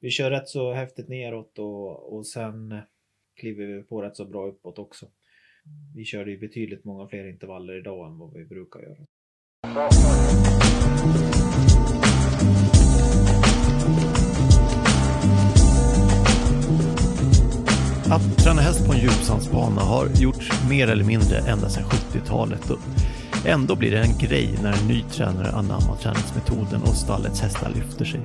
vi kör rätt så häftigt neråt och, och sen kliver vi på rätt så bra uppåt också. Vi körde ju betydligt många fler intervaller idag än vad vi brukar göra. Att träna häst på en djupsandsbana har gjorts mer eller mindre ända sedan 70-talet och ändå blir det en grej när en ny tränare anammar träningsmetoden och stallets hästar lyfter sig.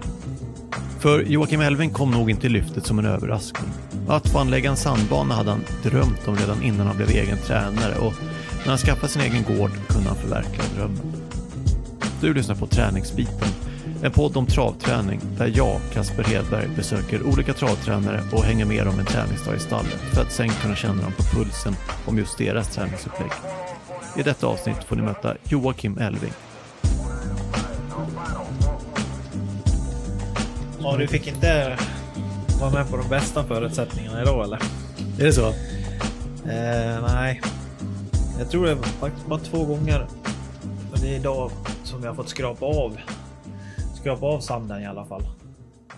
För Joakim Elving kom nog inte lyftet som en överraskning. Att få anlägga en sandbana hade han drömt om redan innan han blev egen tränare och när han skaffade sin egen gård kunde han förverkliga drömmen. Du lyssnar på Träningsbiten, en podd om travträning där jag, Kasper Hedberg, besöker olika travtränare och hänger med dem en träningsdag i stallet för att sen kunna känna dem på pulsen om just deras träningsupplägg. I detta avsnitt får ni möta Joakim Elving. Ja, du fick inte vara med på de bästa förutsättningarna idag eller? Är det så? Eh, nej. Jag tror det var faktiskt bara två gånger. Och det är idag som jag har fått skrapa av. Skrapa av sanden i alla fall.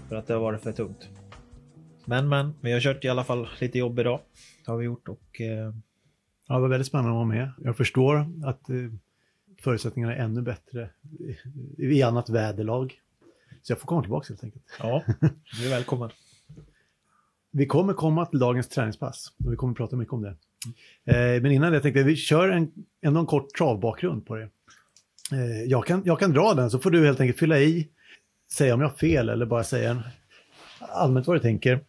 För att det har varit för tungt. Men men, vi har kört i alla fall lite jobb idag. Det har vi gjort och... Eh, Ja, det var väldigt spännande att vara med. Jag förstår att eh, förutsättningarna är ännu bättre i, i annat väderlag. Så jag får komma tillbaka helt enkelt. ja, du är välkommen. Vi kommer komma till dagens träningspass och vi kommer prata mycket om det. Eh, men innan det tänkte jag vi kör en, ändå en kort travbakgrund på det. Eh, jag, kan, jag kan dra den så får du helt enkelt fylla i, säga om jag har fel eller bara säga en, allmänt vad du tänker.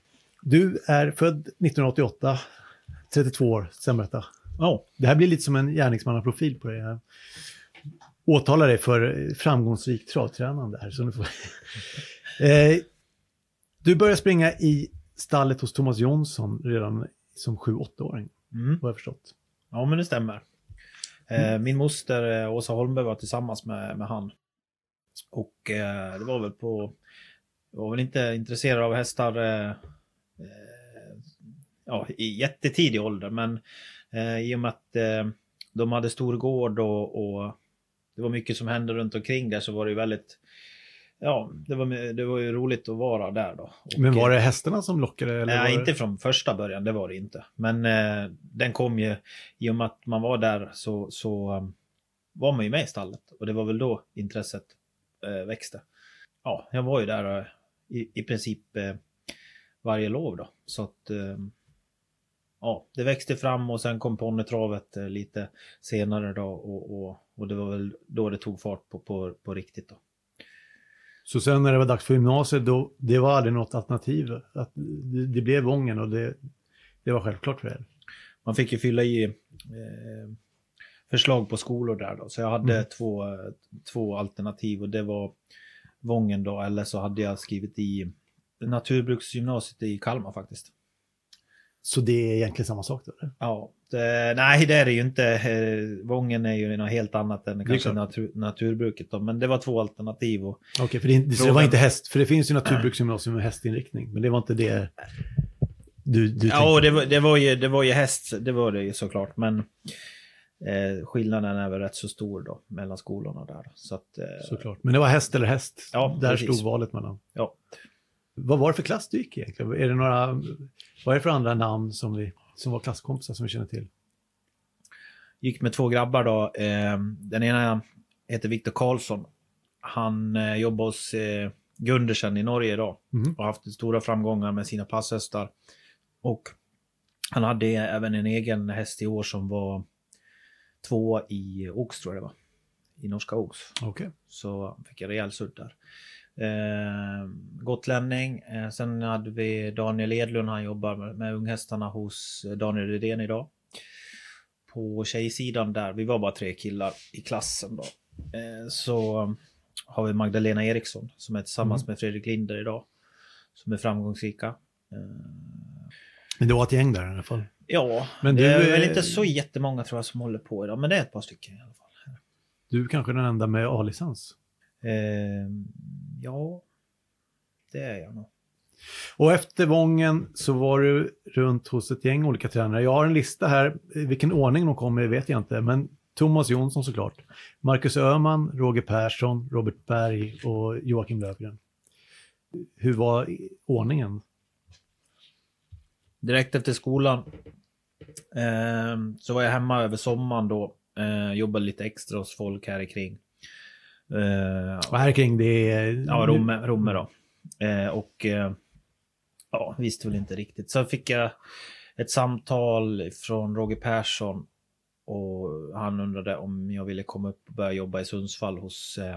Du är född 1988, 32 år, stämmer detta? Ja, det här blir lite som en gärningsmannaprofil på det. Jag åtalar dig för framgångsrikt travtränande här. Så nu får... eh, du började springa i stallet hos Thomas Jonsson redan som 7-8-åring, Mm. vad jag förstått. Ja, men det stämmer. Eh, Min moster eh, Åsa Holmberg var tillsammans med, med han. Och eh, det var väl på... Jag var väl inte intresserad av hästar eh, eh, ja, i jättetidig ålder, men eh, i och med att eh, de hade stor gård och, och det var mycket som hände runt omkring där så var det ju väldigt... Ja, det var, det var ju roligt att vara där då. Och, Men var eh, det hästarna som lockade? Eller Nej, det... inte från första början, det var det inte. Men eh, den kom ju, i och med att man var där så, så um, var man ju med i stallet. Och det var väl då intresset eh, växte. Ja, jag var ju där eh, i, i princip eh, varje lov då. Så att eh, ja, det växte fram och sen kom ponnytravet lite senare då. Och, och, och det var väl då det tog fart på, på, på riktigt då. Så sen när det var dags för gymnasiet, då, det var aldrig något alternativ? Att det, det blev Wången och det, det var självklart för er? man fick ju fylla i eh, förslag på skolor där då. Så jag hade Mm. två, två alternativ och det var Vången då eller så hade jag skrivit i Naturbruksgymnasiet i Kalmar faktiskt. Så det är egentligen samma sak då? Eller? Ja, det, nej det är det ju inte. Eh, Vången är ju något helt annat än kanske natur, naturbruket då. Men det var två alternativ och Okej, för det, det, var inte häst, för det finns ju naturbruksgymnasium med hästinriktning, men det var inte det du, du Ja, det var, det, var ju, det var ju häst, det var det ju såklart. Men eh, skillnaden är väl rätt så stor då mellan skolorna där. Så att, eh, Såklart. Men det var häst eller häst. Ja, Där precis. stod valet mellan. ja. Vad var det för klass du gick egentligen? Är det några, vad är det för andra namn som, vi, som var klasskompisar som vi känner till? gick med två grabbar då. Eh, den ena heter Viktor Karlsson. Han eh, jobbar hos eh, Gundersen i Norge idag Mhm. och har haft stora framgångar med sina passhästar. Och han hade även en egen häst i år som var två i Ox tror jag det var. I norska Ox. Okej. Så han fick en rejäl sudd där. Eh, gotlänning. Eh, sen hade vi Daniel Edlund, han jobbar med, med unghästarna hos Daniel Rydén idag. På tjejsidan där, vi var bara tre killar i klassen då. Eh, så har vi Magdalena Eriksson som är tillsammans Mm. med Fredrik Linder idag. Som är framgångsrika. Eh, Men det var ett gäng där i alla fall. ja, Men det är väl är- inte så jättemånga tror jag som håller på idag, men det är ett par stycken i alla fall. Du är kanske den enda med A-licens. Ja, det är jag nog. Och efter Vången så var du runt hos ett gäng olika tränare. Jag har en lista här, i vilken ordning de kommer vet jag inte, men Thomas Jonsson såklart. Marcus Öhman, Roger Persson, Robert Berg och Joakim Löfgren. Hur var ordningen? Direkt efter skolan eh, så var jag hemma över sommaren då. Eh, jobbade lite extra hos folk här kring. Eh, Och här kring det är... Ja, Romme, Romme då. Eh, och eh, ja, visste väl inte riktigt. Så fick jag ett samtal från Roger Persson och han undrade om jag ville komma upp och börja jobba i Sundsvall hos, eh,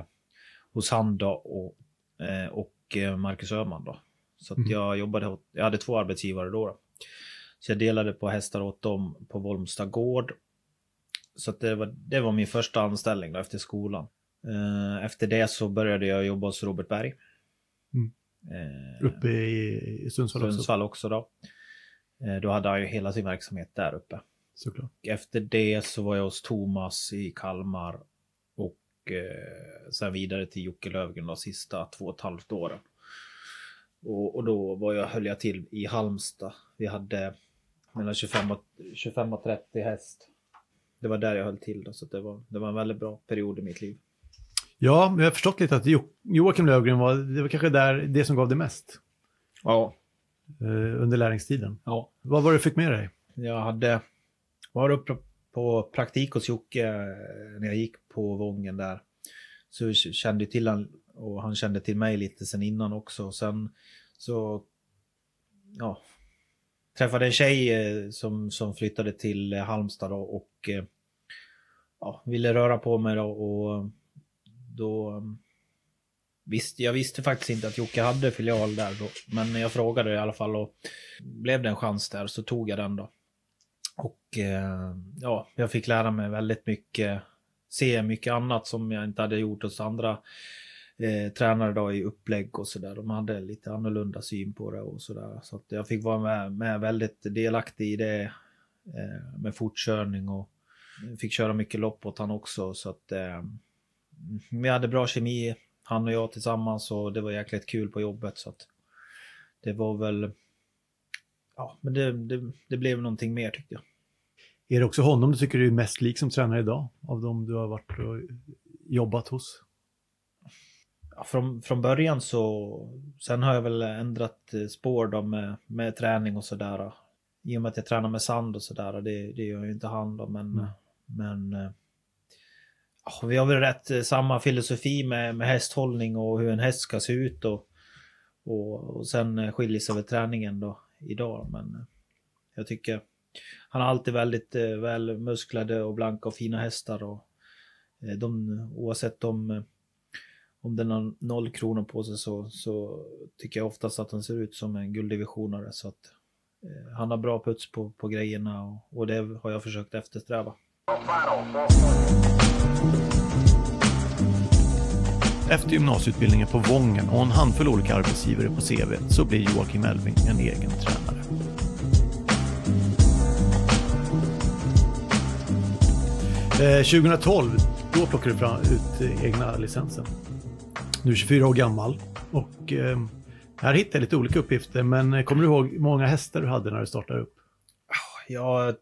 hos han då och, eh, och eh, Marcus Öhman då. Så Mhm. jag jobbade, åt- jag hade två arbetsgivare då. då. Så jag delade på hästar åt dem på Volmstad gård. Så det, var, det var min första anställning då efter skolan. Eh, Efter det så började jag jobba hos Robert Berg. Mm. Eh, Uppe i, i Sundsvall också, Sundsvall också då. Eh, Då hade han ju hela sin verksamhet där uppe. såklart. Efter det så var jag hos Thomas i Kalmar och eh, sen vidare till Jocke Löfgren de sista två och ett halvt åren. Och, och då var jag, höll jag till i Halmstad. Vi hade mellan 25 och, 25 och 30 häst. Det var där jag höll till då, så det var, det var en väldigt bra period i mitt liv. Ja, men jag har förstått lite att jo, Joakim Lövgren var, det var kanske där det som gav det mest Ja. eh, under lärlingstiden. ja. Vad var det du fick med dig? Jag hade var uppe på praktik hos Jocke eh, när jag gick på Vången där. Så kände jag till han och han kände till mig lite sen innan också. Sen så ja, träffade en tjej eh, som, som flyttade till Halmstad och eh, ja, ville röra på mig då och då visste jag visste faktiskt inte att Jocke hade filial där då. Men jag frågade i alla fall och blev det en chans där så tog jag den då. Och eh, ja, jag fick lära mig väldigt mycket, se mycket annat som jag inte hade gjort hos andra eh, tränare då i upplägg och sådär. De hade lite annorlunda syn på det och sådär. Så att jag fick vara med, med väldigt delaktig i det eh, med fortkörning och fick köra mycket lopp åt han också. Så att eh, vi hade bra kemi, han och jag tillsammans och det var jäkligt kul på jobbet. Så det var väl Ja, men det, det, det blev någonting mer tyckte jag. Är det också honom du tycker du är mest lik som tränare idag? Av de du har varit och jobbat hos? Ja, från, från början så, sen har jag väl ändrat eh, spår då med, med träning och sådär. I och med att jag tränar med sand och sådär, det, det gör ju inte han då, men, Mm. men eh, vi har väl rätt eh, samma filosofi med, med hästhållning och hur en häst ska se ut och, och, och sen eh, skiljer sig väl träningen då idag, men eh, jag tycker han har alltid väldigt eh, väl musklade och blanka och fina hästar och eh, de, oavsett om om den har noll kronor på sig så, så tycker jag oftast att han ser ut som en gulddivisionare. Så att eh, han har bra puts på, på grejerna och, och det har jag försökt eftersträva. Efter gymnasieutbildningen på Vången och en handfull olika arbetsgivare på CV så blir Joakim Elving en egen tränare. Eh, 2012, då plockade du fram ut eh, egna licensen. Du är 24 år gammal och eh, här hittar jag lite olika uppgifter, men eh, kommer du ihåg hur många hästar du hade när du startade upp? Jag,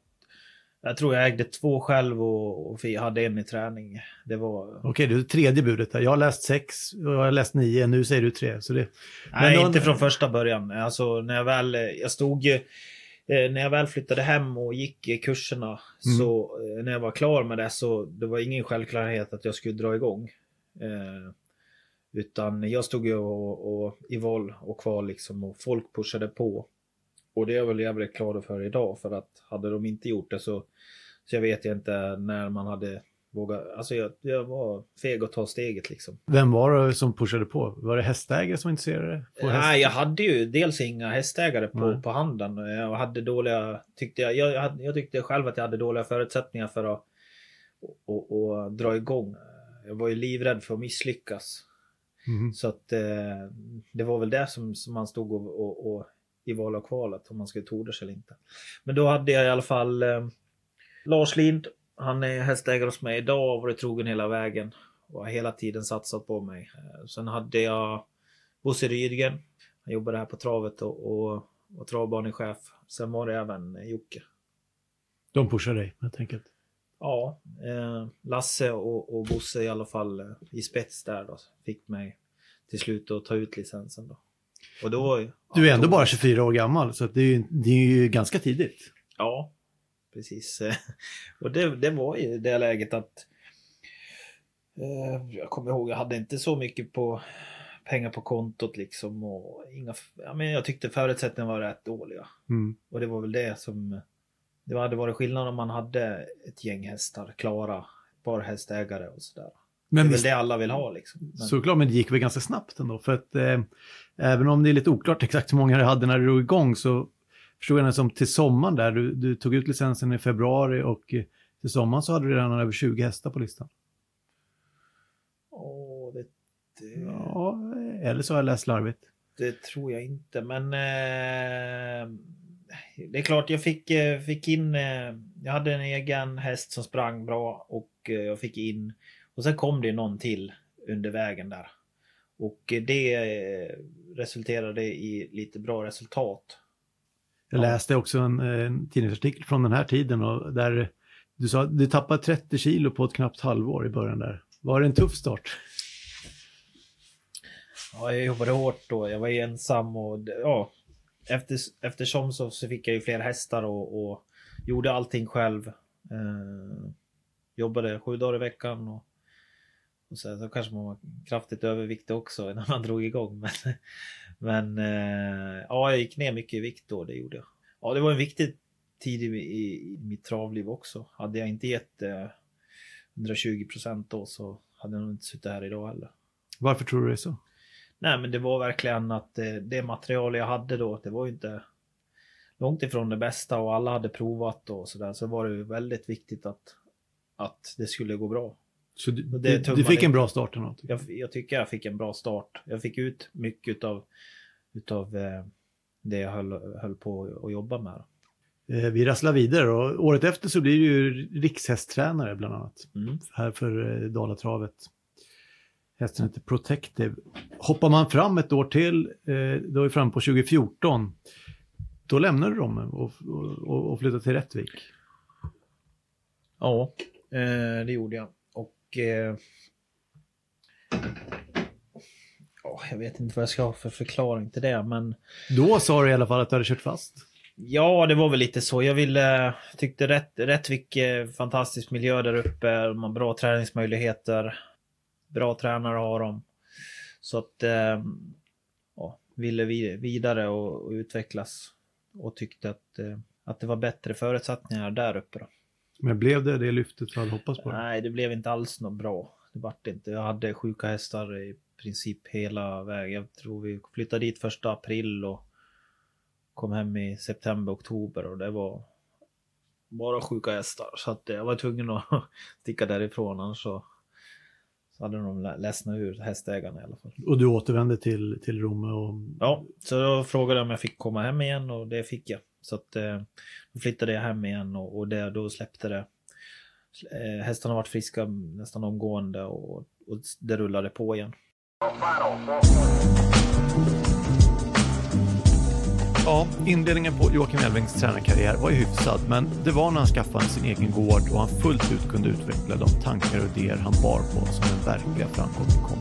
jag tror jag ägde två själv och, och hade en i träning. Det var... Okej, det är tredje budet. Jag har läst sex och jag har läst nio, nu säger du tre. Så det, Nej, någon- inte från första början. Alltså när jag väl, jag stod ju, eh, när jag väl flyttade hem och gick i kurserna Mm. så eh, när jag var klar med det så det var ingen självklarhet att jag skulle dra igång. Eh, utan jag stod ju och, och, i val och kval liksom och folk pushade på. Och det är jag väl jävligt glad för idag för att hade de inte gjort det så, så jag vet jag inte när man hade vågat. Alltså jag, jag var feg att ta steget liksom. vem var det som pushade på? Var det hästägare som intresserade? Häst? Nej, jag hade ju dels inga hästägare på, Nej. på handen. Jag hade dåliga, tyckte jag, jag, jag tyckte själv att jag hade dåliga förutsättningar för att och, och dra igång. Jag var ju livrädd för att misslyckas. Mhm. Så att eh, det var väl det som, som man stod och, och, och i val och kvalet om man skulle tordas eller inte. Men då hade jag i alla fall eh, Lars Lind. Han är hästägare hos mig idag och har varit trogen hela vägen. Och har hela tiden satsat på mig. Eh, Sen hade jag Bosse Rydgren. Han jobbade här på travet och, och var travbanechef. Sen var det även eh, Jocke. De pushade dig helt enkelt. Ja, eh, Lasse och, och Bosse i alla fall eh, i spets där då fick mig till slut att ta ut licensen då. Och då, Du är ändå då- bara 24 år gammal, så det, är ju, det är ju ganska tidigt. Ja, precis. Och det, det var ju det läget att eh, jag kommer ihåg, jag hade inte så mycket på pengar på kontot liksom och inga, ja, men jag tyckte förutsättningarna var rätt dåliga. Mm. Och det var väl det som det hade varit skillnad om man hade ett gäng hästar klara, ett par hästägare och sådär. Det Men är väl det alla vill ha liksom. Men, såklart, men det gick väl ganska snabbt ändå. För att eh, även om det är lite oklart exakt hur många du hade när du drog igång så förstod jag det som till sommaren där, du, du tog ut licensen i februari och till sommaren så hade du redan över 20 hästar på listan. åh, det, det, Ja, eller så har jag läst slarvigt. Det tror jag inte, men eh, det är klart jag fick, eh, fick in, eh, jag hade en egen häst som sprang bra och eh, jag fick in, och sen kom det någon till under vägen där. Och eh, det eh, resulterade i lite bra resultat. Jag Ja. läste också en, eh, en tidningsartikel från den här tiden och där du sa att du tappade 30 kilo på ett knappt halvår i början där. Var det en tuff start? Ja, jag jobbade hårt då, jag var ensam och ja, efter, eftersom så, så fick jag ju fler hästar och, och gjorde allting själv. Eh, jobbade sju dagar i veckan och, och så, så kanske man var kraftigt överviktig också när man drog igång. Men, men eh, ja, jag gick ner mycket i vikt då, det gjorde jag. Ja, det var en viktig tid i, i, i mitt travliv också. Hade jag inte gett eh, 120 procent då så hade jag nog inte suttit här idag heller. Varför tror du det är så? Nej men det var verkligen att eh, det material jag hade då, det var ju inte långt ifrån det bästa och alla hade provat och sådär. Så var det väldigt viktigt att, att det skulle gå bra. Så du, du, du fick en bra start eller något? Jag, jag tycker jag fick en bra start. Jag fick ut mycket utav, utav eh, det jag höll, höll på att jobba med. Eh, Vi rasslar vidare och året efter så blir du ju rikshästtränare bland annat. Mm. Här för eh, Dalatravet. Hästen heter Protective. Hoppar man fram ett år till, då är vi framme på 2014. Då lämnar du dem och, och, och flyttar till Rättvik. Ja, det gjorde jag. Och eh, ja, jag vet inte vad jag ska ha för förklaring till det, men Då sa du i alla fall att du hade kört fast. Ja, det var väl lite så. Jag ville, tyckte rätt, Rättvik fantastisk miljö där uppe. De har bra träningsmöjligheter. Bra tränare har de. Så att, eh, ja, ville vi vidare och, och utvecklas. Och tyckte att, eh, att det var bättre förutsättningar där uppe. Då. Men blev det det lyftet du hade hoppats på? Nej, det blev inte alls något bra. Det vart inte. Jag hade sjuka hästar i princip hela vägen. Jag tror vi flyttade dit första april och kom hem i september, oktober och det var bara sjuka hästar. Så att jag var tvungen att sticka därifrån annars så, så hade de ledsnat ur hästägarna i alla fall. Och du återvände till, till Rom och... Ja, så då frågade jag om jag fick komma hem igen och det fick jag. Så att eh, då flyttade jag hem igen och, och det, då släppte det. Eh, hästarna har varit friska nästan omgående och, och det rullade på igen. Ja, inledningen på Joakim Elvings tränarkarriär var ju hyfsad, men det var när han skaffade sin egen gård och han fullt ut kunde utveckla de tankar och idéer han bar på som den verkliga framgången kom.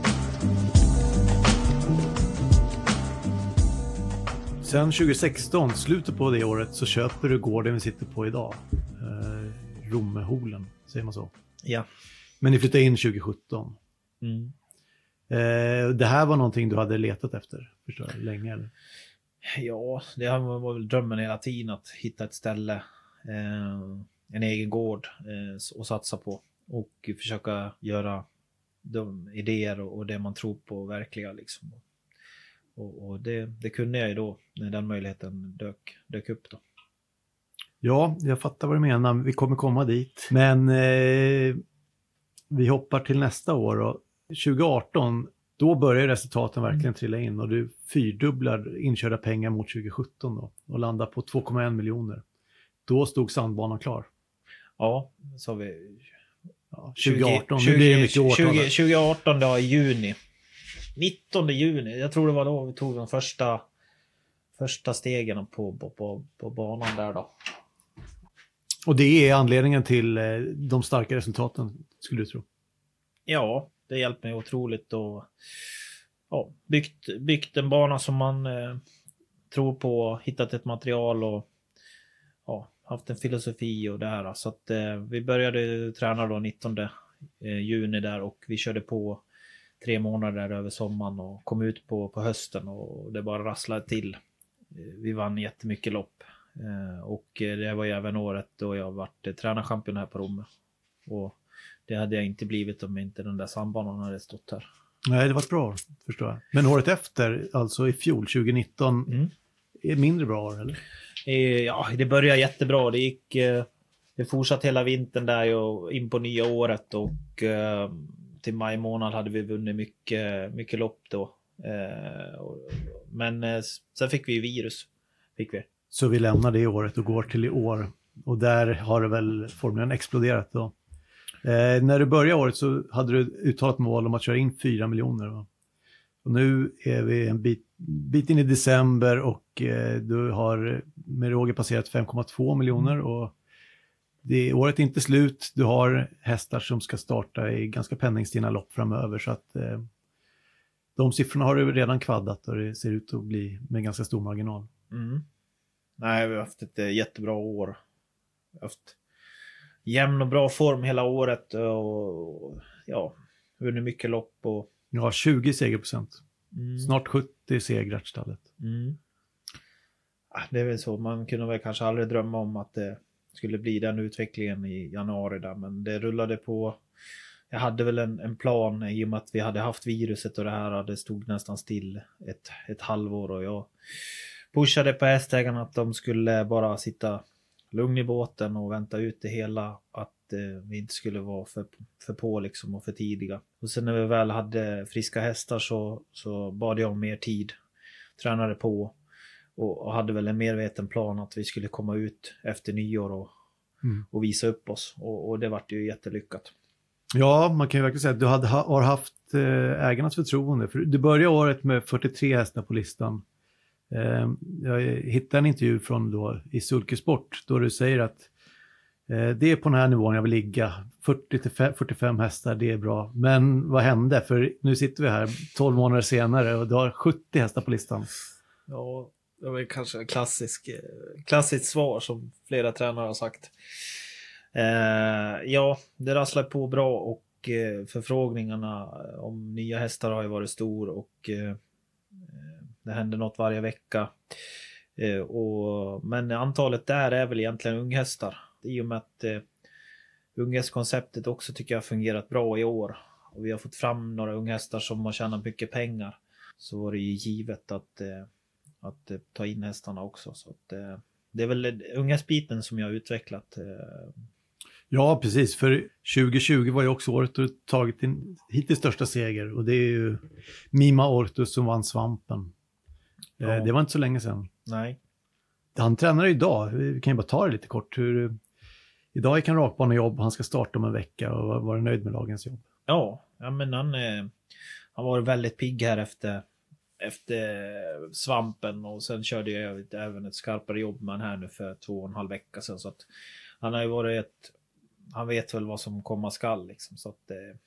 Sen 2016, slutet på det året, så köper du gården vi sitter på idag. Eh, Rommeholen, säger man så. Ja. Men ni flyttade in 2017. Mm. Eh, det här var någonting du hade letat efter, förstår jag, länge eller? Ja, det var väl drömmen hela tiden att hitta ett ställe, eh, en egen gård eh, och satsa på. Och försöka göra de idéer och, och det man tror på verkliga liksom. Och, och det, det kunde jag ju då när den möjligheten dök, dök upp då. Ja, jag fattar vad du menar. Vi kommer komma dit. Men eh, vi hoppar till nästa år och 2018, då börjar resultaten verkligen trilla in och du fyrdubblar inkörda pengar mot 2017 då och landar på 2,1 miljoner. Då stod sandbanan klar. Ja, så vi Ja, 2018, nu blir det mycket årtal. 20, 2018 då i juni. 19 juni, jag tror det var då vi tog de första första stegen på, på, på, på banan där då. Och det är anledningen till eh, de starka resultaten, skulle du tro. Ja, det hjälpte mig otroligt och ja, byggt, byggt en bana som man eh, tror på, hittat ett material och ja, haft en filosofi och det här. Så att eh, vi började träna då 19 eh, juni där och vi körde på tre månader över sommaren och kom ut på, på hösten och det bara rasslade till. Eh, vi vann jättemycket lopp eh, och det var ju även året då jag vart tränarchampion här på Romme. Och det hade jag inte blivit om inte den där sandbanan hade stått här. Nej, det var ett bra år, förstår jag. Men året efter, alltså i fjol, 2019, mm. är mindre bra år, eller? Eh, ja, det började jättebra. Det gick... Eh, det fortsatte hela vintern där och in på nya året och eh, till maj månad hade vi vunnit mycket, mycket lopp då. Eh, men eh, sen fick vi virus. Fick vi. Så vi lämnar det året och går till i år. Och där har det väl formligen exploderat då. Eh, när du började året så hade du uttalat mål om att köra in 4 miljoner. Va? Och nu är vi en bit, bit in i december och eh, du har med råge passerat 5,2 miljoner. Mm. Och det, året är inte slut. Du har hästar som ska starta i ganska penningstinna lopp framöver. Så att eh, de siffrorna har du redan kvaddat och det ser ut att bli med ganska stor marginal. Mm. Nej, vi har haft ett eh, jättebra år. Vi har haft jämn och bra form hela året och ja, vunnit mycket lopp och... Ja, 20 segerprocent. Mm. Snart 70 segrar stallet. Mm. Det är väl så, man kunde väl kanske aldrig drömma om att det skulle bli den utvecklingen i januari där, men det rullade på. Jag hade väl en, en plan i och med att vi hade haft viruset och det här, det stod nästan still ett, ett halvår och jag pushade på hästägarna att de skulle bara sitta lugn i båten och vänta ut det hela. Att eh, vi inte skulle vara för, för på liksom och för tidiga. Och sen när vi väl hade friska hästar så, så bad jag om mer tid. Tränade på och, hade väl en medveten plan att vi skulle komma ut efter nyår och, mm. och visa upp oss. Och, och det vart ju jättelyckat. Ja, man kan ju verkligen säga att du hade, har haft eh, ägarnas förtroende. För du började året med 43 hästar på listan. Ehm, jag hittade en intervju från då i Sulkesport då du säger att eh, det är på den här nivån jag vill ligga. 40-45 hästar, det är bra. Men vad hände? För nu sitter vi här 12 månader senare och du har 70 hästar på listan. Ja, det var kanske ett klassisk, eh, klassiskt svar som flera tränare har sagt. Eh, ja, det rasslar på bra och eh, förfrågningarna eh, om nya hästar har ju varit stor och det händer något varje vecka. Eh, och, men antalet där är väl egentligen unghästar. I och med att eh, unghästkonceptet också tycker jag har fungerat bra i år. Och vi har fått fram några unghästar som har tjänat mycket pengar. Så var det ju givet att, eh, att eh, ta in hästarna också. Så att, eh, det är väl unghästbiten som jag har utvecklat. Eh. Ja, precis. För 2020 var ju också året du tagit din hittills största seger. Och det är ju Mima Ortus som vann Svampen. Ja. Det var inte så länge sedan. Nej. Han tränar idag, vi kan ju bara ta det lite kort. Hur, idag gick han rakbanejobb, han ska starta om en vecka och var nöjd med dagens jobb. Ja, ja men han, han var väldigt pigg här efter, efter svampen och sen körde jag även ett skarpare jobb med här nu för två och en halv vecka sedan. Så att han har ju varit ett, han vet väl vad som komma skall liksom. Så att, eh,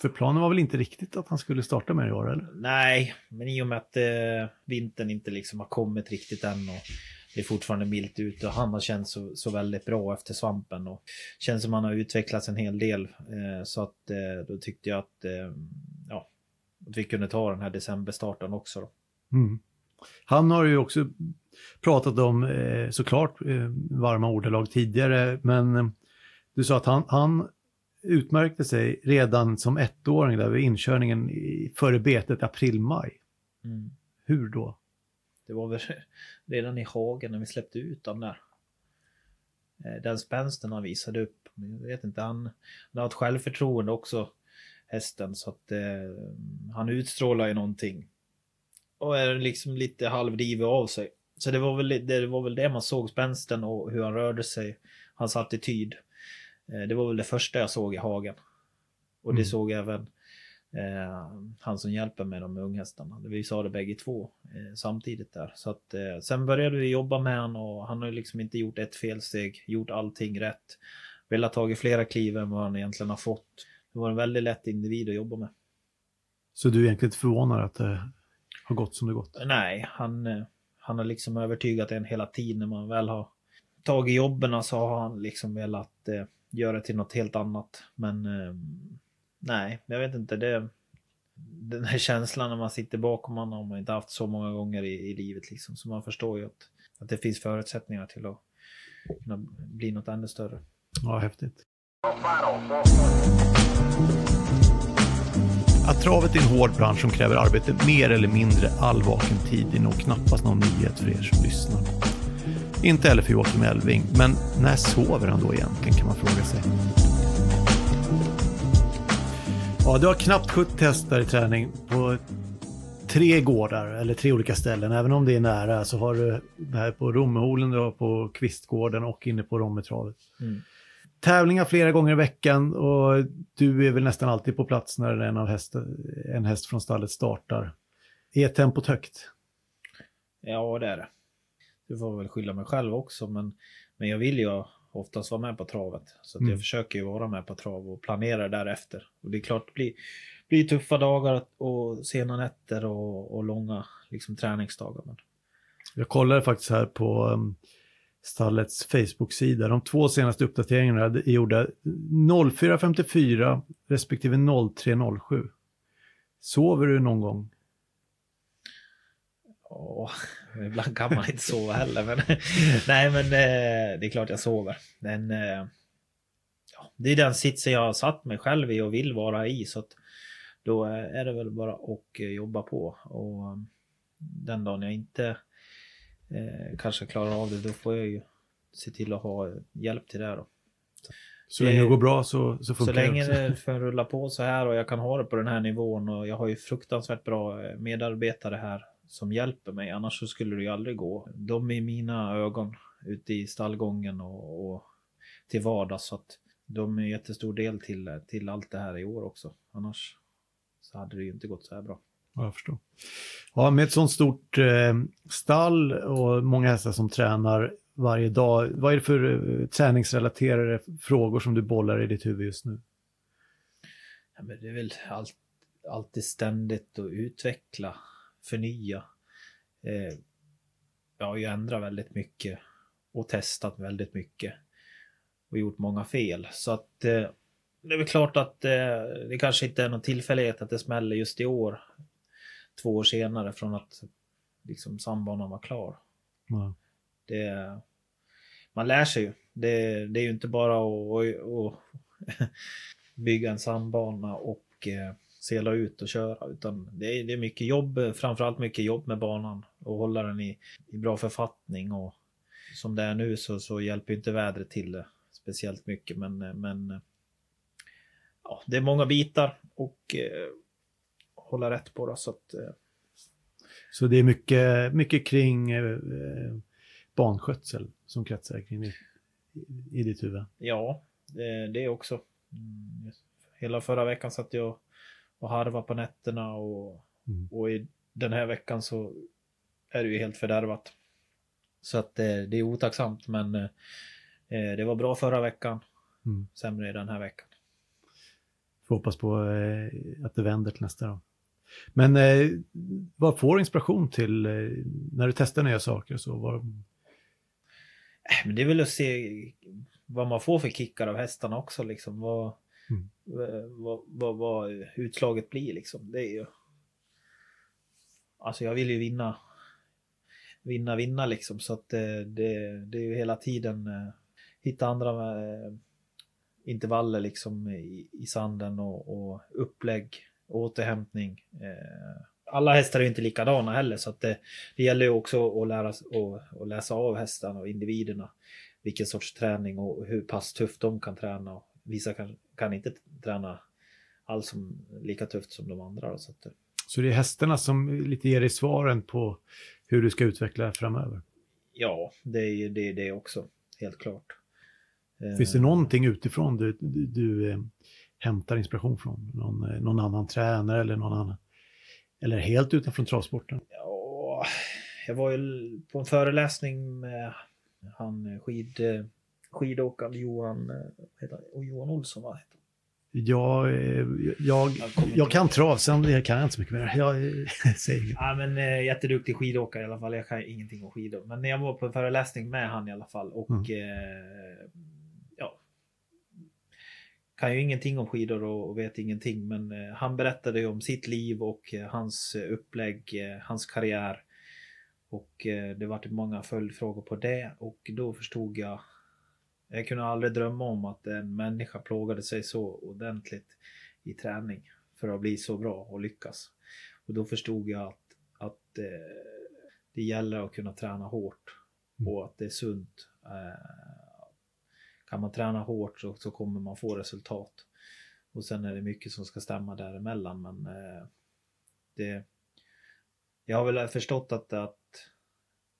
för planen var väl inte riktigt att han skulle starta med i år, eller? Nej, men i och med att eh, vintern inte liksom har kommit riktigt än och det är fortfarande milt ute och han har känt så, så väldigt bra efter svampen och känns som han har utvecklats en hel del. Eh, så att eh, då tyckte jag att, eh, att vi kunde ta den här decemberstarten också. Då. Mm. Han har ju också pratat om eh, såklart eh, varma ordalag tidigare, men du sa att han, han utmärkte sig redan som ettåring där vid inkörningen i, före betet april-maj. Mm. Hur då? Det var väl redan i hagen när vi släppte ut den där. Eh, den spänsten han visade upp. Jag vet inte, han, han har ett självförtroende också, hästen, så att eh, han utstrålar ju någonting. Och är liksom lite halvdivig av sig. Så det var, väl, det var väl det man såg, spänsten och hur han rörde sig, hans attityd. Eh, det var väl det första jag såg i hagen. Och det mm. såg även eh, han som hjälper med de unghästarna. Vi sa det bägge två eh, samtidigt där. Så att, eh, sen började vi jobba med honom och han har liksom inte gjort ett felsteg, gjort allting rätt. Velat tagit flera kliv än vad han egentligen har fått. Det var en väldigt lätt individ att jobba med. Så du är egentligen förvånad att det har gått som det gått? Nej, han, eh, han har liksom övertygat en hela tiden. När man väl har tagit jobben så har han liksom velat eh, göra till något helt annat. Men eh, nej, jag vet inte. Det, den här känslan när man sitter bakom honom har man inte haft så många gånger i, i livet liksom. Så man förstår ju att, att det finns förutsättningar till att kunna bli något ännu större. Ja, häftigt. Att travet är en hård bransch som kräver arbete mer eller mindre all vaken tid är nog knappast någon nyhet för er som lyssnar. Inte heller för Joakim Elving, men när sover han då egentligen kan man fråga sig. Ja, du har knappt 70 hästar i träning på tre gårdar eller tre olika ställen. Även om det är nära så har du det här på Rommeholen, du har på Kvistgården och inne på Rommetravet. Mm. Tävlingar flera gånger i veckan och du är väl nästan alltid på plats när en, av häst, en häst från stallet startar. Är tempot högt? Ja, det är det. Du får väl skylla mig själv också, men, men jag vill ju oftast vara med på travet. Så Mm. jag försöker ju vara med på trav och planera därefter. Och det är klart, det blir, blir tuffa dagar och sena nätter och, och långa liksom, träningsdagar. Men Jag kollade faktiskt här på um, stallets Facebook-sida. De två senaste uppdateringarna är gjorda 04.54 respektive 03.07. Sover du någon gång? Ja, ibland kan man inte sova heller. Men, nej, men eh, det är klart jag sover. Men, eh, ja, det är den sitsen jag har satt mig själv i och vill vara i. Så att då är det väl bara att jobba på. Och den dagen jag inte eh, kanske klarar av det, då får jag ju se till att ha hjälp till det. Då. Så länge det går bra så, så funkar Så länge det det får rulla på så här och jag kan ha det på den här nivån och jag har ju fruktansvärt bra eh, medarbetare här som hjälper mig. Annars så skulle det ju aldrig gå. De är mina ögon ute i stallgången och, och till vardags. Så att de är en jättestor del till, till allt det här i år också. Annars så hade det ju inte gått så här bra. Ja, jag förstår. Ja, med ett sånt stort eh, stall och många hästar som tränar varje dag. Vad är det för eh, träningsrelaterade frågor som du bollar i ditt huvud just nu? Ja, men det är väl allt, alltid ständigt att utveckla, förnya. Eh, jag har ju ändrat väldigt mycket och testat väldigt mycket och gjort många fel. Så att eh, det är väl klart att eh, det kanske inte är någon tillfällighet att det smäller just i år. Två år senare från att liksom sambanan var klar. Ja. Det, man lär sig ju. Det, det är ju inte bara att, att, att bygga en sandbana och eh, sela ut och köra. Utan det är, det är mycket jobb, framförallt mycket jobb med banan och hålla den i, i bra författning. Och som det är nu så, så hjälper inte vädret till det speciellt mycket. Men, men ja, det är många bitar och eh, hålla rätt på det. Så att, eh, Så det är mycket, mycket kring eh, eh, banskötsel som kretsar kring i, i ditt huvud. Ja, det, det också. Mm, Hela förra veckan satt jag och harvade på nätterna och, Mm. och i den här veckan så är det ju helt fördärvat. Så att det, det är otacksamt men eh, det var bra förra veckan, Mm. sämre den här veckan. Får hoppas på eh, att det vänder till nästa dag. Men eh, vad får du inspiration till eh, när du testar nya saker? Så vad, Äh, det är väl att se vad man får för kickar av hästarna också liksom. Vad, Mm. vad, vad, vad utslaget blir liksom. Det är ju... Alltså jag vill ju vinna. Vinna, vinna liksom. Så att det, det, det är ju hela tiden eh, hitta andra eh, intervaller liksom i, i sanden och, och upplägg, återhämtning. Eh, alla hästar är inte likadana heller så att det, det gäller ju också att lära och, och läsa av hästarna och individerna. Vilken sorts träning och hur pass tufft de kan träna. Och vissa kan, kan inte träna alls som, lika tufft som de andra. Så att, eh, så det är hästarna som lite ger dig svaren på hur du ska utveckla framöver. ja, det är ju det, det också. Helt klart. Eh, Finns det någonting utifrån du, du, du eh, hämtar inspiration från? Någon, eh, någon annan tränare eller någon annan? Eller helt utanför travsporten? Ja, jag var ju på en föreläsning med han skid, skidåkaren Johan, eh, vad heter han? Och Johan Olsson va? heter? Jag, eh, jag, jag kan trav, sen kan jag inte så mycket mer. Jag eh, säger inget. Ja, men eh, jätteduktig skidåkare i alla fall. Jag kan ingenting om skidor. Men jag var på en föreläsning med han i alla fall och Mm. eh. Kan ju ingenting om skidor och, vet ingenting. Men eh, han berättade ju om sitt liv och eh, hans upplägg, eh, hans karriär. Och det var typ många följdfrågor på det och då förstod jag. Jag kunde aldrig drömma om att en människa plågade sig så ordentligt i träning för att bli så bra och lyckas. Och då förstod jag att, att det gäller att kunna träna hårt och att det är sunt. Kan man träna hårt så, så kommer man få resultat. Och sen är det mycket som ska stämma däremellan men eh, det jag har väl förstått att, att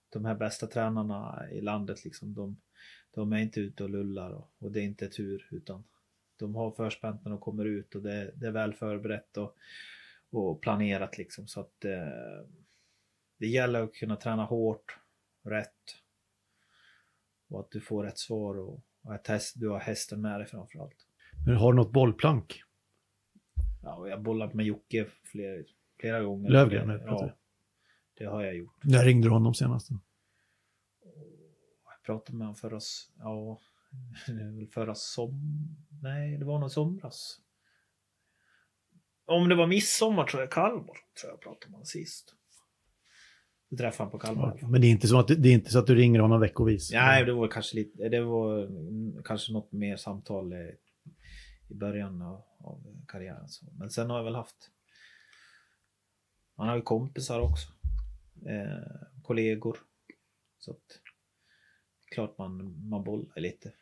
de här bästa tränarna i landet liksom de, de är inte ute och lullar och, och det är inte tur utan de har förspänt när de kommer ut och det, det är väl förberett och, och planerat liksom så att eh, det gäller att kunna träna hårt, rätt och att du får rätt svar och, och att häst, du har hästen med dig framförallt. Men har du något bollplank? Ja, jag har bollat med Jocke flera, flera gånger. Lövgren, jag pratar. ja, det har jag gjort. När ringde du honom senast? Jag pratade med honom förra, ja, förra som... Nej, det var nog somras. Om det var midsommar tror jag, Kalmar, tror jag pratade med honom sist. Då träffade han på Kalmar. Men det är, inte så att, det är inte så att du ringer honom veckovis? Nej, det var kanske lite, det var kanske något mer samtal i början av, av karriären. Så. Men sen har jag väl haft, man har ju kompisar också, eh, kollegor. Så att, klart man, man bollar lite.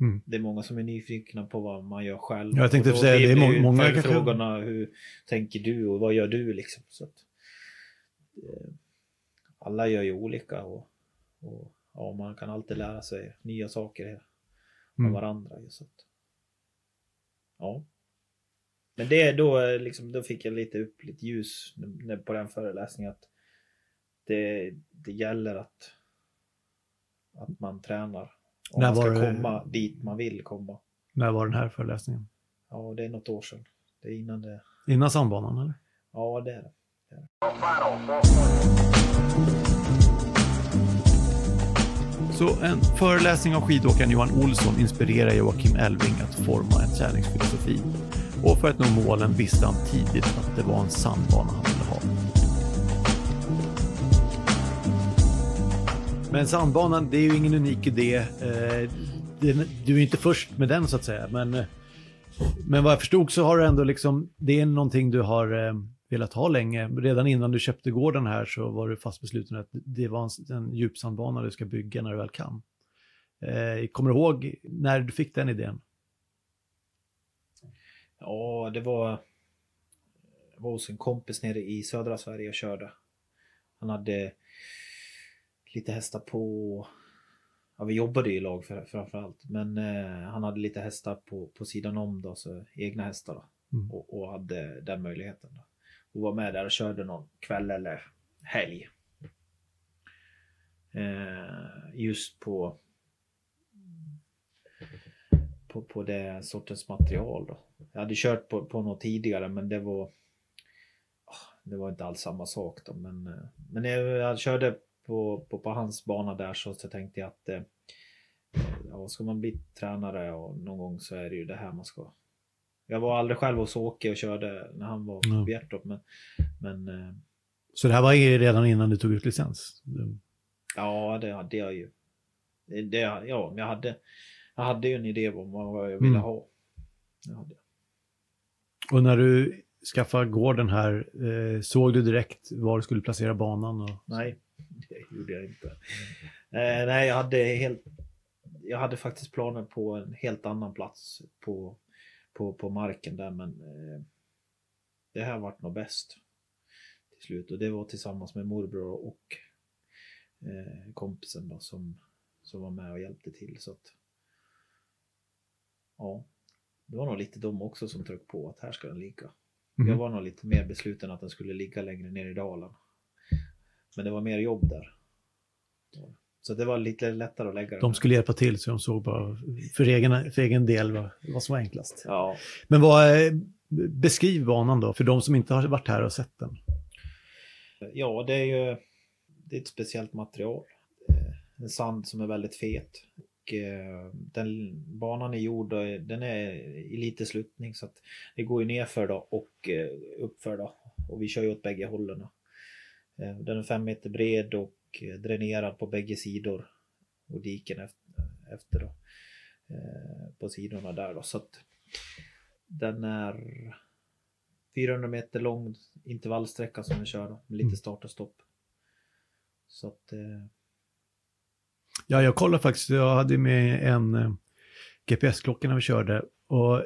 Mm. Det är många som är nyfikna på vad man gör själv. Ja, jag tänkte Och då säga, det är må- många kanske- hur tänker du och vad gör du liksom? Så att, eh, alla gör ju olika och, och ja, man kan alltid lära sig nya saker av Mm. varandra. Så att, ja. Men det då, eh, liksom, då fick jag lite upp lite ljus på den föreläsningen att det, det gäller att, att man tränar om När man ska det- komma dit man vill komma. När var den här föreläsningen? Ja, det är något år sedan. Det är innan det. Innan sandbanan eller? Ja, det är det. Så en föreläsning av skidåkaren Johan Olsson inspirerar Joakim Elving att forma en träningsfilosofi. Och för att nå målen visste han tidigt att det var en sandbana han ville ha. Men sandbanan, det är ju ingen unik idé. Eh, du är inte först med den så att säga. Men, eh, men vad jag förstod så har du ändå liksom, det är någonting du har eh, velat ha länge. Redan innan du köpte gården här så var du fast besluten att det var en, en djupsandbana du ska bygga när du väl kan. Eh, Kommer du ihåg när du fick den idén? Ja, det var, jag var hos en kompis nere i södra Sverige och körde. Han hade lite hästar på, ja vi jobbade i lag för, framförallt, men eh, han hade lite hästar på, på sidan om då, så egna hästar då, Mm. och, och hade den möjligheten. Då. Och var med där och körde någon kväll eller helg. Eh, just på på, på det sortens material då. Jag hade kört på, på något tidigare men det var ah, det var inte alls samma sak då men, eh, men när jag körde på, på, på hans bana där så, så tänkte jag att eh, ja, ska man bli tränare och någon gång så är det ju det här man ska jag var aldrig själv hos Åke och körde när han var på Bjertorp men, men eh, Så det här var ju redan innan du tog ut licens? Ja det hade jag ju. Det, ja, jag hade, jag hade ju en idé om vad jag ville Mm. ha. Och när du skaffade gården här, eh, såg du direkt var du skulle placera banan? Och... Nej, det gjorde jag inte. Eh, nej, jag hade helt... Jag hade faktiskt planer på en helt annan plats på, på, på marken där men eh, det här vart nog bäst till slut och det var tillsammans med morbror och eh, kompisen då som, som var med och hjälpte till så att ja, det var nog lite de också som tryckte på att här ska den ligga. Mhm. Jag var nog lite mer besluten att den skulle ligga längre ner i dalen. Men det var mer jobb där. Så det var lite lättare att lägga den. De skulle hjälpa till så de såg bara för egen, för egen del vad, vad som var enklast. Ja, Men vad, eh, beskriv banan då för de som inte har varit här och sett den. ja det är ju det är ett speciellt material. Eh, En sand som är väldigt fet. Och eh, den banan är gjord och den är i lite sluttning så att det går ju nerför då och uppför då. Och vi kör ju åt bägge hållen. då. Den är fem meter bred och eh, dränerad på bägge sidor. Och diken efter, då. eh, På sidorna där då. Så att den är 400 meter lång intervallsträcka som vi kör då. Med lite Mm. start och stopp. Så att eh, Ja, jag kollade faktiskt, jag hade med en GPS-klocka när vi körde. Och,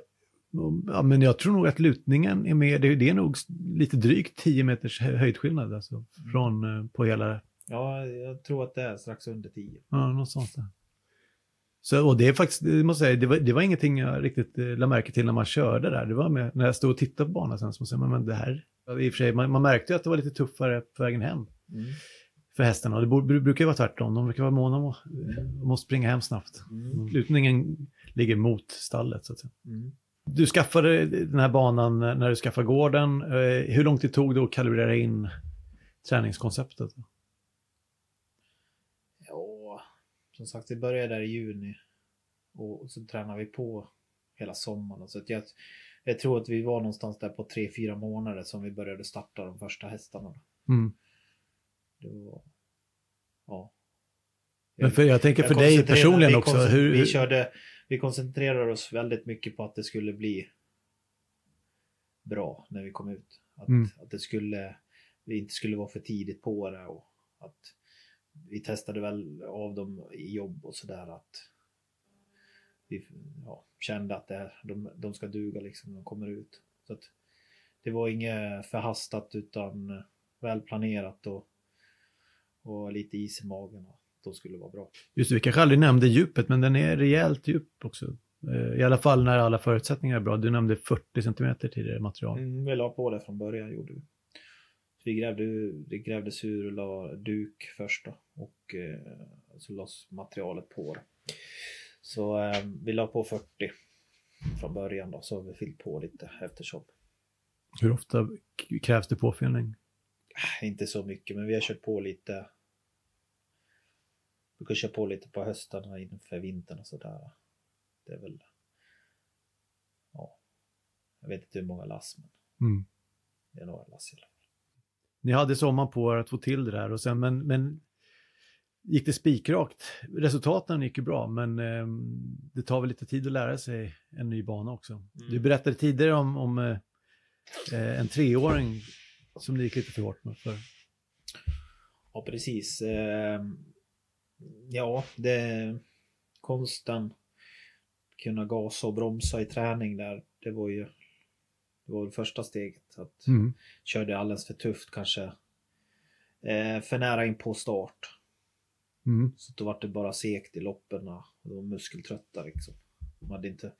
ja, men jag tror nog att lutningen är med, det, är nog lite drygt 10 meters hö- höjdskillnad alltså, från, eh, på hela, ja, jag tror att det är strax under 10. ja, något sånt där. Så, och det är faktiskt, det måste jag säga, det var, det var ingenting jag riktigt eh, lade märke till när man körde där. Det var med, när jag stod och tittade på banan sen, så måste jag säga, men, det här, i och för sig, man, man märkte ju att det var lite tuffare på vägen hem Mm. för hästarna. Och det brukar ju vara tvärtom, de brukar vara måna om att måste springa hem snabbt. Mm. Lutningen ligger mot stallet så att säga. Mm. Du skaffade den här banan när du skaffade gården. Eh, Hur lång tid tog det att kalibrera in träningskonceptet? Ja, som sagt, vi började där i juni. Och så tränade vi på hela sommaren. Så jag, jag tror att vi var någonstans där på tre fyra månader som vi började starta de första hästarna. Mm. Det var, ja. Men för, jag tänker Jag för dig koncentrerade- personligen också. Hur, vi, körde, vi koncentrerade oss väldigt mycket på att det skulle bli bra när vi kom ut. Att, Mm. att det skulle, vi inte skulle vara för tidigt på det och att vi testade väl av dem i jobb och sådär att vi ja, kände att det, här- de, de ska duga liksom när de kommer ut. Så att det var inget förhastat utan välplanerat och, och lite is i magen. Och de skulle vara bra. just det, vi kanske aldrig nämnde djupet, men den är rejält djup också. Eh, I alla fall när alla förutsättningar är bra. Du nämnde 40 centimeter tidigare material. Mm, vi la på det från början gjorde vi. Så vi grävde, det grävdes ur och la duk först då, och eh, så lades materialet på. Så eh, vi la på 40 från början då, så har vi fyllt på lite eftersom. Hur ofta krävs det påfyllning? Äh, Inte så mycket, men vi har kört på lite. Vi kan köra på lite på höstarna inför vintern och sådär. Det är väl... Ja. Jag vet inte hur många lass, men Mm. det är några lass i alla fall. Ni hade sommaren på er att få till det där, och sen, men, men gick det spikrakt? Resultaten gick ju bra, men ehm, det tar väl lite tid att lära sig en ny bana också. Mm. Du berättade tidigare om, om eh, eh, en treåring som det gick lite för hårt med. För. Ja, precis. Eh, Ja, det konsten kunna gasa och bromsa i träning där. Det var ju det var det första steget. Att Mm. körde alldeles för tufft kanske. Eh, för nära in på start. Mm. Så då var det bara segt i loppen och de var muskeltrötta liksom. De hade inte...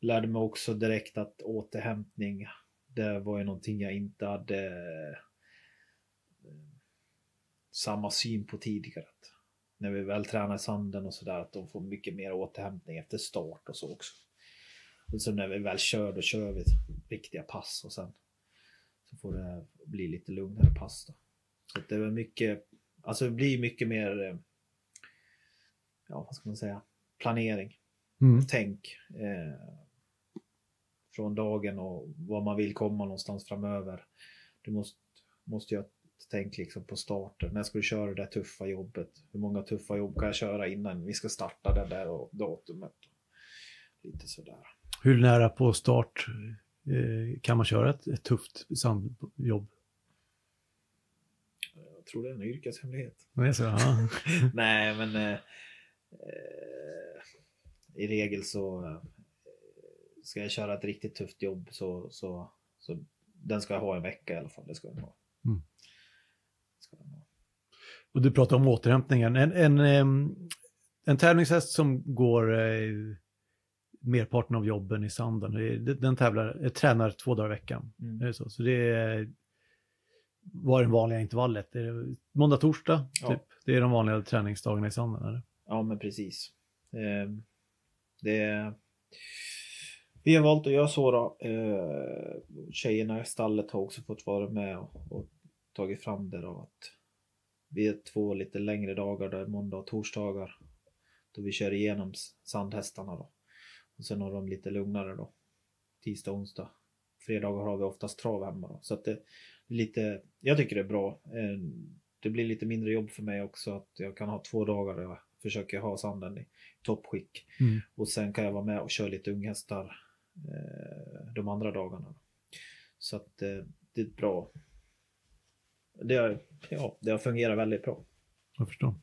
Lärde mig också direkt att återhämtning, det var ju någonting jag inte hade eh, samma syn på tidigare. Att när vi väl tränar i sanden och sådär, att de får mycket mer återhämtning efter start och så också. Och så när vi väl kör, då kör vi riktiga pass och sen så får det bli lite lugnare pass då. Så det var mycket, alltså det blir mycket mer, eh, ja vad ska man säga, planering, Mm. tänk. Eh, från dagen och var man vill komma någonstans framöver. Du måste, måste göra ett tänk liksom på starten. När ska du köra det där tuffa jobbet? Hur många tuffa jobb kan jag köra innan vi ska starta det där och datumet? Lite sådär. Hur nära på start eh, kan man köra ett, ett tufft sandjobb? Jag tror det är en yrkeshemlighet. Är så, ja. Nej, men eh, i regel så eh, ska jag köra ett riktigt tufft jobb så, så, så den ska jag ha en vecka i alla fall. Det ska den ha. Mm. Ska den ha. Och du pratar om återhämtningen. En, en, en tävlingshäst som går eh, merparten av jobben i sanden, den tävlar, eh, tränar två dagar i veckan. Mm. Är det så? så det är, vad är det vanliga intervallet? Är det måndag, torsdag? Ja. Typ? Det är de vanliga träningsdagarna i sanden, eller? Ja, men precis. Eh, det... Vi har valt att göra så då. Eh, tjejerna i stallet har också fått vara med och, och tagit fram det då. Att vi är två lite längre dagar, där måndag och torsdagar. Då vi kör igenom sandhästarna då. Och sen har de lite lugnare då. Tisdag, onsdag. Fredagar har vi oftast trav hemma då. Så att det är lite, jag tycker det är bra. Eh, det blir lite mindre jobb för mig också att jag kan ha två dagar där jag försöker ha sanden i toppskick. Mm. Och sen kan jag vara med och köra lite unghästar eh, de andra dagarna. Så att eh, det är bra. Det har, ja, det har fungerat väldigt bra. Jag förstår.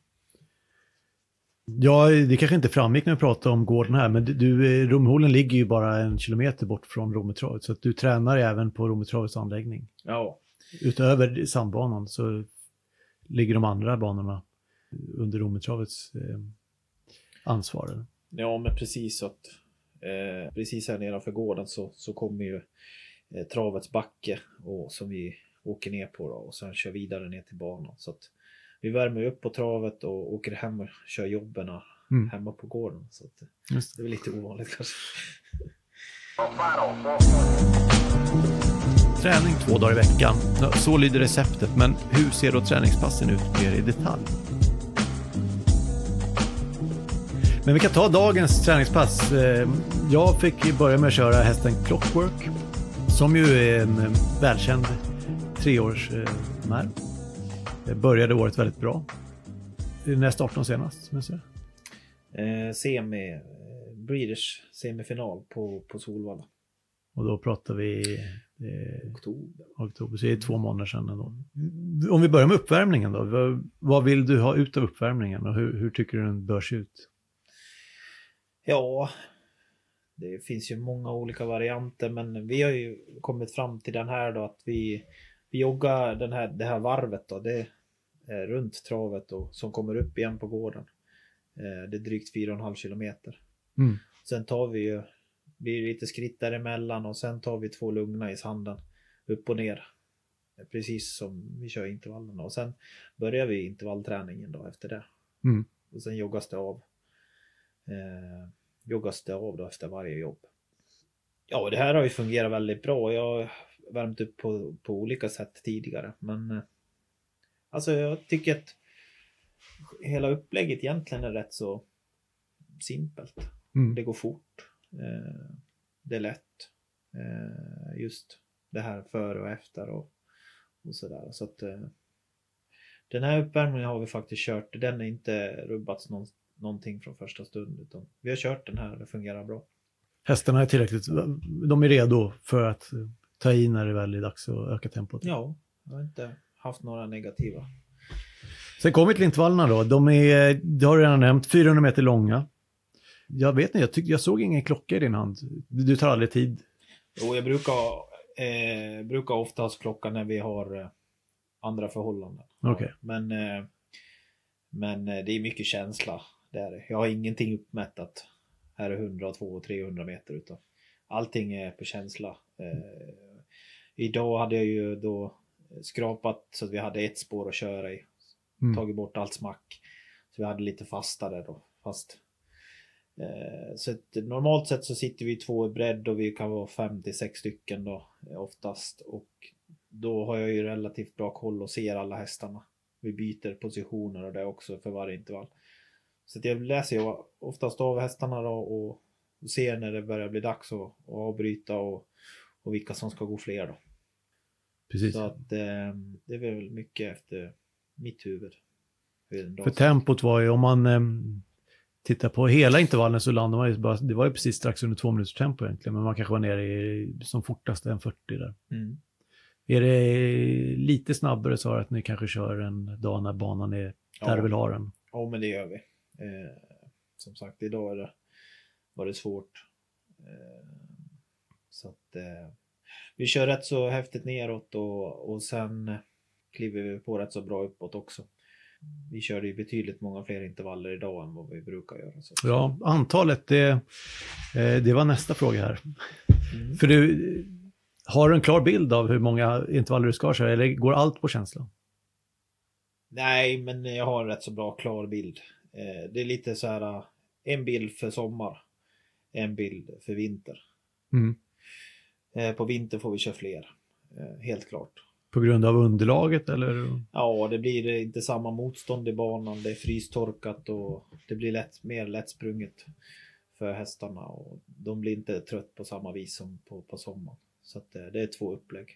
Ja, det kanske inte framgick när vi pratade om gården här, men du, eh, Romholen ligger ju bara en kilometer bort från Rometravet, så att du tränar även på Rometravets anläggning. Ja, Utöver sandbanan så ligger de andra banorna under Rometravets eh, ansvar. ja men precis så att eh, precis här nedanför gården så, så kommer ju eh, travets backe och, som vi åker ner på då, och sen kör vidare ner till banan. Så att vi värmer upp på travet och åker hem och kör jobben Mm. hemma på gården. Så att, Just det är väl lite ovanligt kanske. Träning två dagar i veckan. Så lyder receptet, men hur ser då träningspassen ut mer i detalj? Men vi kan ta dagens träningspass. Eh, Jag fick börja med att köra hästen Clockwork, som ju är en eh, välkänd treårsmär. Började året väldigt bra. När startade de senast? Eh, semi, eh, Breeders semifinal på, på Solvalla. Och då pratar vi eh, Oktober. oktober, så det är två månader sedan ändå. Om vi börjar med uppvärmningen då. Vad, vad vill du ha ut av uppvärmningen och hur, hur tycker du den bör se ut? Ja, det finns ju många olika varianter men vi har ju kommit fram till den här då att vi, vi joggar den här, det här varvet då. Det är runt travet och som kommer upp igen på gården. Eh, Det är drygt 4,5 kilometer. Mm. Sen tar vi ju blir lite skritt däremellan och sen tar vi två lugna i sanden upp och ner. Precis som vi kör intervallerna och sen börjar vi intervallträningen då efter det. Mm. Och sen joggas det av. Eh, joggas det av då efter varje jobb. Ja, det här har ju fungerat väldigt bra. Jag har värmt upp på, på olika sätt tidigare, men eh, alltså jag tycker att hela upplägget egentligen är rätt så simpelt. Mm. Det går fort. Eh, det är lätt. Eh, just det här före och efter och, och sådär. Så att eh, den här uppvärmningen har vi faktiskt kört. Den är inte rubbats någon, någonting från första stund. Utan vi har kört den här det fungerar bra. Hästarna är tillräckligt, de är redo för att eh, ta i när det väl är dags att öka tempot. Ja, jag har inte haft några negativa. Sen kommer till intervallerna då. De är, det har du redan nämnt, 400 meter långa. Jag vet inte, jag, tyck, jag såg ingen klocka i din hand. Du, tar aldrig tid. Jo, jag brukar, eh, brukar oftast klocka när vi har eh, andra förhållanden. Okej. Men, eh, men eh, det är mycket känsla. Det är det. Jag har ingenting uppmätt att här är 100, 200, 300 meter. Utan allting är på känsla. Eh, idag hade jag ju då skrapat så att vi hade ett spår att köra i. Mm. Tagit bort allt smack. Så vi hade lite fastare då. Fast Eh, Så normalt sett så sitter vi två i bredd och vi kan vara fem till sex stycken då eh, oftast. Och då har jag ju relativt bra koll och ser alla hästarna. Vi byter positioner och det också för varje intervall. Så jag läser ju oftast av hästarna då och ser när det börjar bli dags att, att avbryta och, och vilka som ska gå fler då. Precis. Så att eh, det är väl mycket efter mitt huvud. För tempot var ju, om man em, tittar på hela intervallen så landade man ju bara, det var ju precis strax under två minuters tempo egentligen, men man kanske var nere i som fortast en 40 där. Mm. Är det lite snabbare så att ni kanske kör en dag när banan är där Ja. du vill ha den? Ja, men det gör vi. Eh, som sagt, idag är det, var det svårt. Eh, så att eh, vi kör rätt så häftigt neråt och, och sen kliver vi på rätt så bra uppåt också. Vi körde ju betydligt många fler intervaller idag än vad vi brukar göra. Så. Ja, antalet, det, eh, det var nästa fråga här. Mm. För du, Har du en klar bild av hur många intervaller du ska köra eller går allt på känsla? Nej, men jag har en rätt så bra klar bild. Eh, det är lite så här, eh, en bild för sommar, en bild för vinter. Mm. Eh, på vinter får vi köra fler, helt klart. På grund av underlaget eller? Ja, det blir inte samma motstånd i banan. Det är frystorkat och det blir lätt, mer lättsprunget för hästarna och de blir inte trött på samma vis som på, på sommaren. Så det är två upplägg.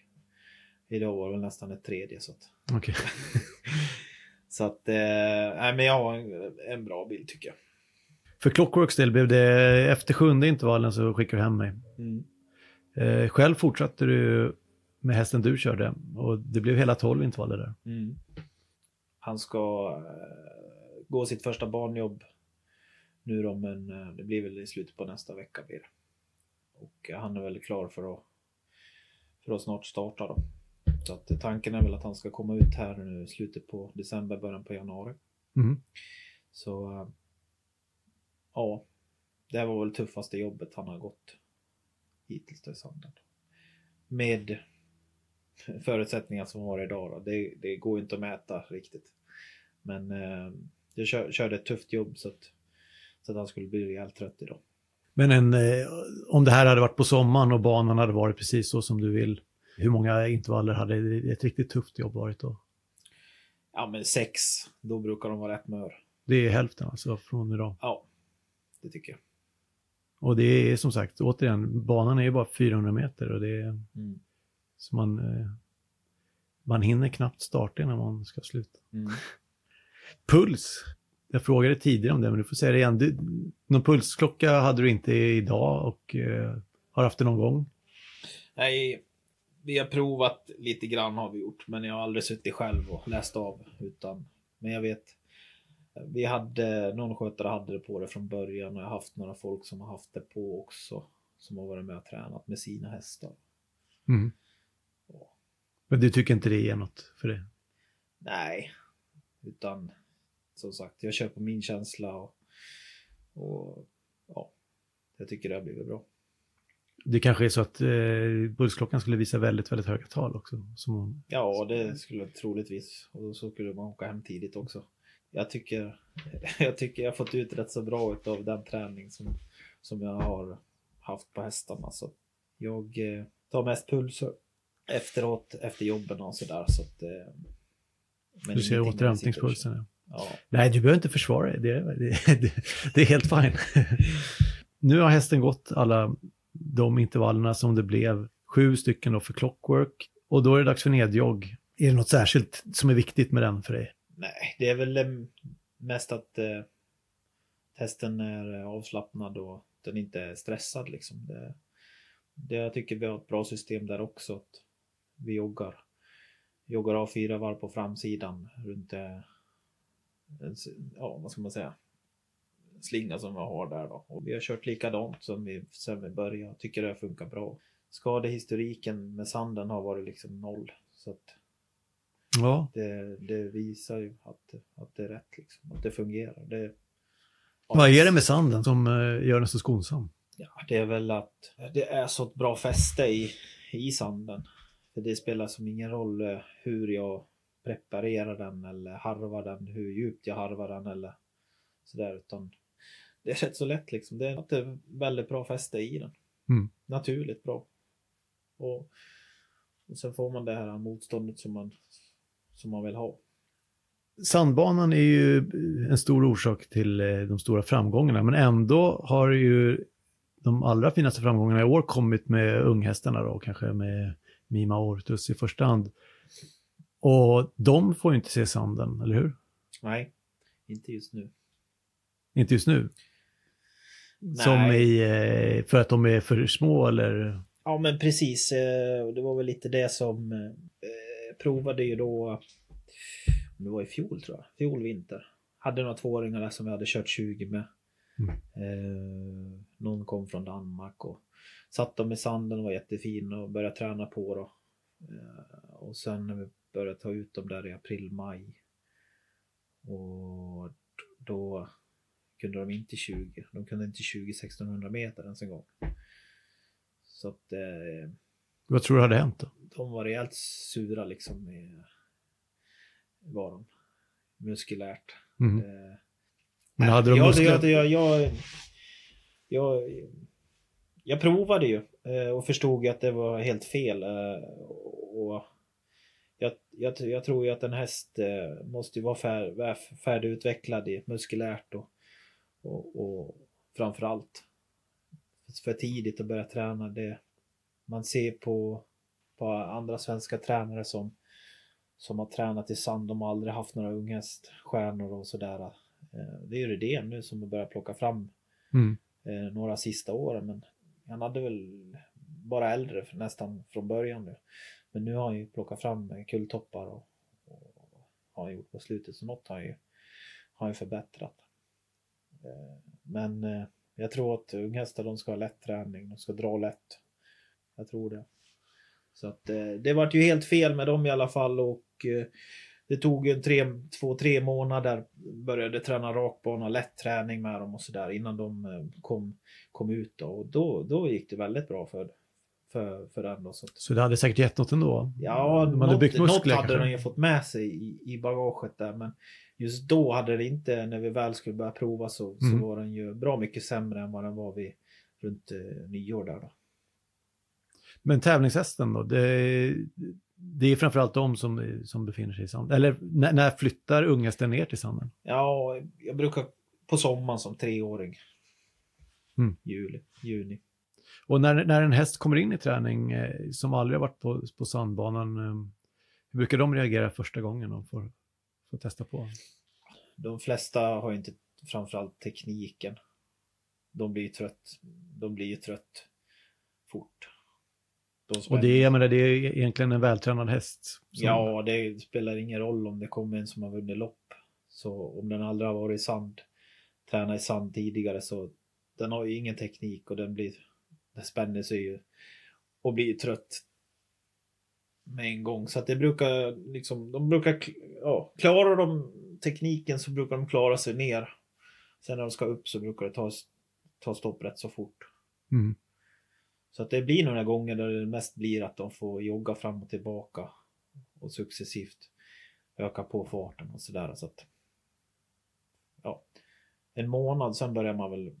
Idag var det nästan ett tredje. Så att, okay. så att eh, men jag har en, en, bra bild tycker jag. För Clockworks del blev det efter sjunde intervallen så skickade du hem mig. Mm. Eh, själv fortsatte du med hästen du körde och det blev hela tolv intervaller där. Mm. Han ska eh, gå sitt första barnjobb nu då, men eh, det blir väl i slutet på nästa vecka blir det. Och eh, han är väl klar för att, för att snart starta då. Så att tanken är väl att han ska komma ut här nu i slutet på december, början på januari. Mm. Så ja, det här var väl tuffaste jobbet han har gått hittills då i sanden. Med förutsättningar som var idag då. Det, det går inte att mäta riktigt. Men eh, jag kör, körde ett tufft jobb så att, så att han skulle bli rejält trött idag. Men en, eh, om det här hade varit på sommaren och banan hade varit precis så som du vill, hur många intervaller hade ett riktigt tufft jobb varit då? Ja, men sex. Då brukar de vara rätt mör. Det är hälften alltså från idag? Ja, det tycker jag. Och det är som sagt, återigen, banan är ju bara 400 meter och det är... Mm. Så man, eh, man hinner knappt starta innan man ska sluta. Mm. Puls. Jag frågade tidigare om det, men du får säga det igen. Du, någon pulsklocka hade du inte idag och eh, har haft det någon gång? Nej, vi har provat lite grann har vi gjort, men jag har aldrig suttit själv och läst av. Utan, men jag vet, vi hade, någon skötare hade det på det från början och jag har haft några folk som har haft det på också. Som har varit med och tränat med sina hästar. Mm. Men du tycker inte det ger något för det? Nej, utan som sagt, jag kör på min känsla och, och ja, jag tycker det har blivit bra. Det kanske är så att eh, pulsklockan skulle visa väldigt, väldigt höga tal också? Som... Ja, det skulle troligtvis. Och så skulle man åka hem tidigt också. Jag tycker jag, tycker jag har fått ut rätt så bra av den träning som, som jag har haft på hästarna. Så jag eh, tar mest pulser efteråt, efter jobben och sådär. Så att, eh, du ser återhämtningspulsen. Ja. Nej, du behöver inte försvara dig. Det, det, det, det, är helt fine. nu har hästen gått alla de intervallerna som det blev. Sju stycken då för clockwork. Och då är det dags för nedjogg. Är det något särskilt som är viktigt med den för dig? Nej, det är väl eh, mest att eh, hästen är eh, avslappnad och den inte är stressad liksom. Det, det, jag tycker vi har ett bra system där också. Att vi joggar. Joggar av fyra varv på framsidan runt eh, ja, vad ska man säga, slinga som vi har där då. Och vi har kört likadant som vi, sen vi började. Tycker det funkar bra. Skadehistoriken med sanden har varit liksom noll. Så att ja. det, det visar ju att, att det är rätt, liksom, att det fungerar. Det, Vad är det med sanden som eh, gör den så skonsam? Ja, det är väl att det är så ett bra fäste i, i sanden. För det spelar som ingen roll eh, hur jag preparerar den eller harvar den, hur djupt jag harvar den eller sådär. Utan det är rätt så lätt liksom. Det är ett väldigt bra fäste i den. Mm. Naturligt bra. Och, och sen får man det här motståndet som man, som man vill ha. Sandbanan är ju en stor orsak till eh, de stora framgångarna, men ändå har ju de allra finaste framgångarna i år kommit med unghästarna då, kanske med Mima Ortus i första hand. Och de får ju inte se sanden, eller hur? Nej, inte just nu. Inte just nu? Nej. Som i, eh, för att de är för små eller? Ja men precis, eh, det var väl lite det som eh, provade ju då, det var i fjol tror jag, fjol vinter. Hade några tvååringar där som vi hade kört 20 med. Mm. Någon kom från Danmark och satt dem i sanden och var jättefin och började träna på då. Och sen när vi började ta ut dem där i april, maj. Och då kunde de inte 20. De kunde inte 20 1600 meter ens en gång. Så att eh, Vad tror du hade hänt då? De var rejält sura liksom. I, var de. Muskulärt. Mm. Eh, Men hade de jag, muskler? jag, jag, jag, jag, jag provade ju eh, och förstod ju att det var helt fel. eh, Och jag, jag, jag tror ju att en häst eh, måste ju vara fär, vär- färdigutvecklad i muskulärt och, och, och framförallt för tidigt att börja träna. Det, man ser på, på andra svenska tränare som, som har tränat i sand. De har aldrig haft några unghäststjärnor och sådär. Eh, Det är ju det nu som har börjat plocka fram Mm. eh, några sista åren. Men han hade väl bara äldre nästan från början nu. Men nu har han ju plockat fram kulltoppar och, och har gjort på slutet. Så något har han ju, har han ju förbättrat. Eh, men eh, jag tror att unghästar de ska ha lätt träning. De ska dra lätt. Jag tror det. Så att eh, det vart ju helt fel med dem i alla fall och det tog en tre, två, tre månader. Började träna rakbana, lätt träning med dem och sådär innan de kom, kom ut då. Och då, då gick det väldigt bra för, för, för den då. Så att, Så det hade säkert gett något ändå? Ja, hade något, byggt något muskler hade kanske? de ju fått med sig i, i bagaget där. Men just då hade det inte, när vi väl skulle börja prova så, så Mm. var den ju bra mycket sämre än vad den var vid runt eh, nyår där då. Men tävlingshästen då? Det, det är framförallt de som, som befinner sig i sanden. Eller när, när flyttar unghästen ner till sanden? Ja, jag brukar på sommaren som treåring. Mm. Juli, juni. Och när, när en häst kommer in i träning eh, som aldrig har varit på, på sandbanan, eh, hur brukar de reagera första gången de får, får testa på? De flesta har ju inte framförallt tekniken. De blir ju trött. De blir ju trött fort. De Och det, är- jag menar, det är egentligen en vältränad häst. som- Ja, det spelar ingen roll om det kommer en som har vunnit lopp. Så om den aldrig har varit i sand, tränat i sand tidigare så den har ju ingen teknik och den blir, spänner sig ju och blir trött med en gång. Så att det brukar liksom, de brukar, ja, klarar de tekniken så brukar de klara sig ner. Sen när de ska upp så brukar det ta, ta stopp rätt så fort. Mm. Så att det blir några gånger där det mest blir att de får jogga fram och tillbaka och successivt öka på farten och sådär. Så att, ja, en månad sen börjar man väl,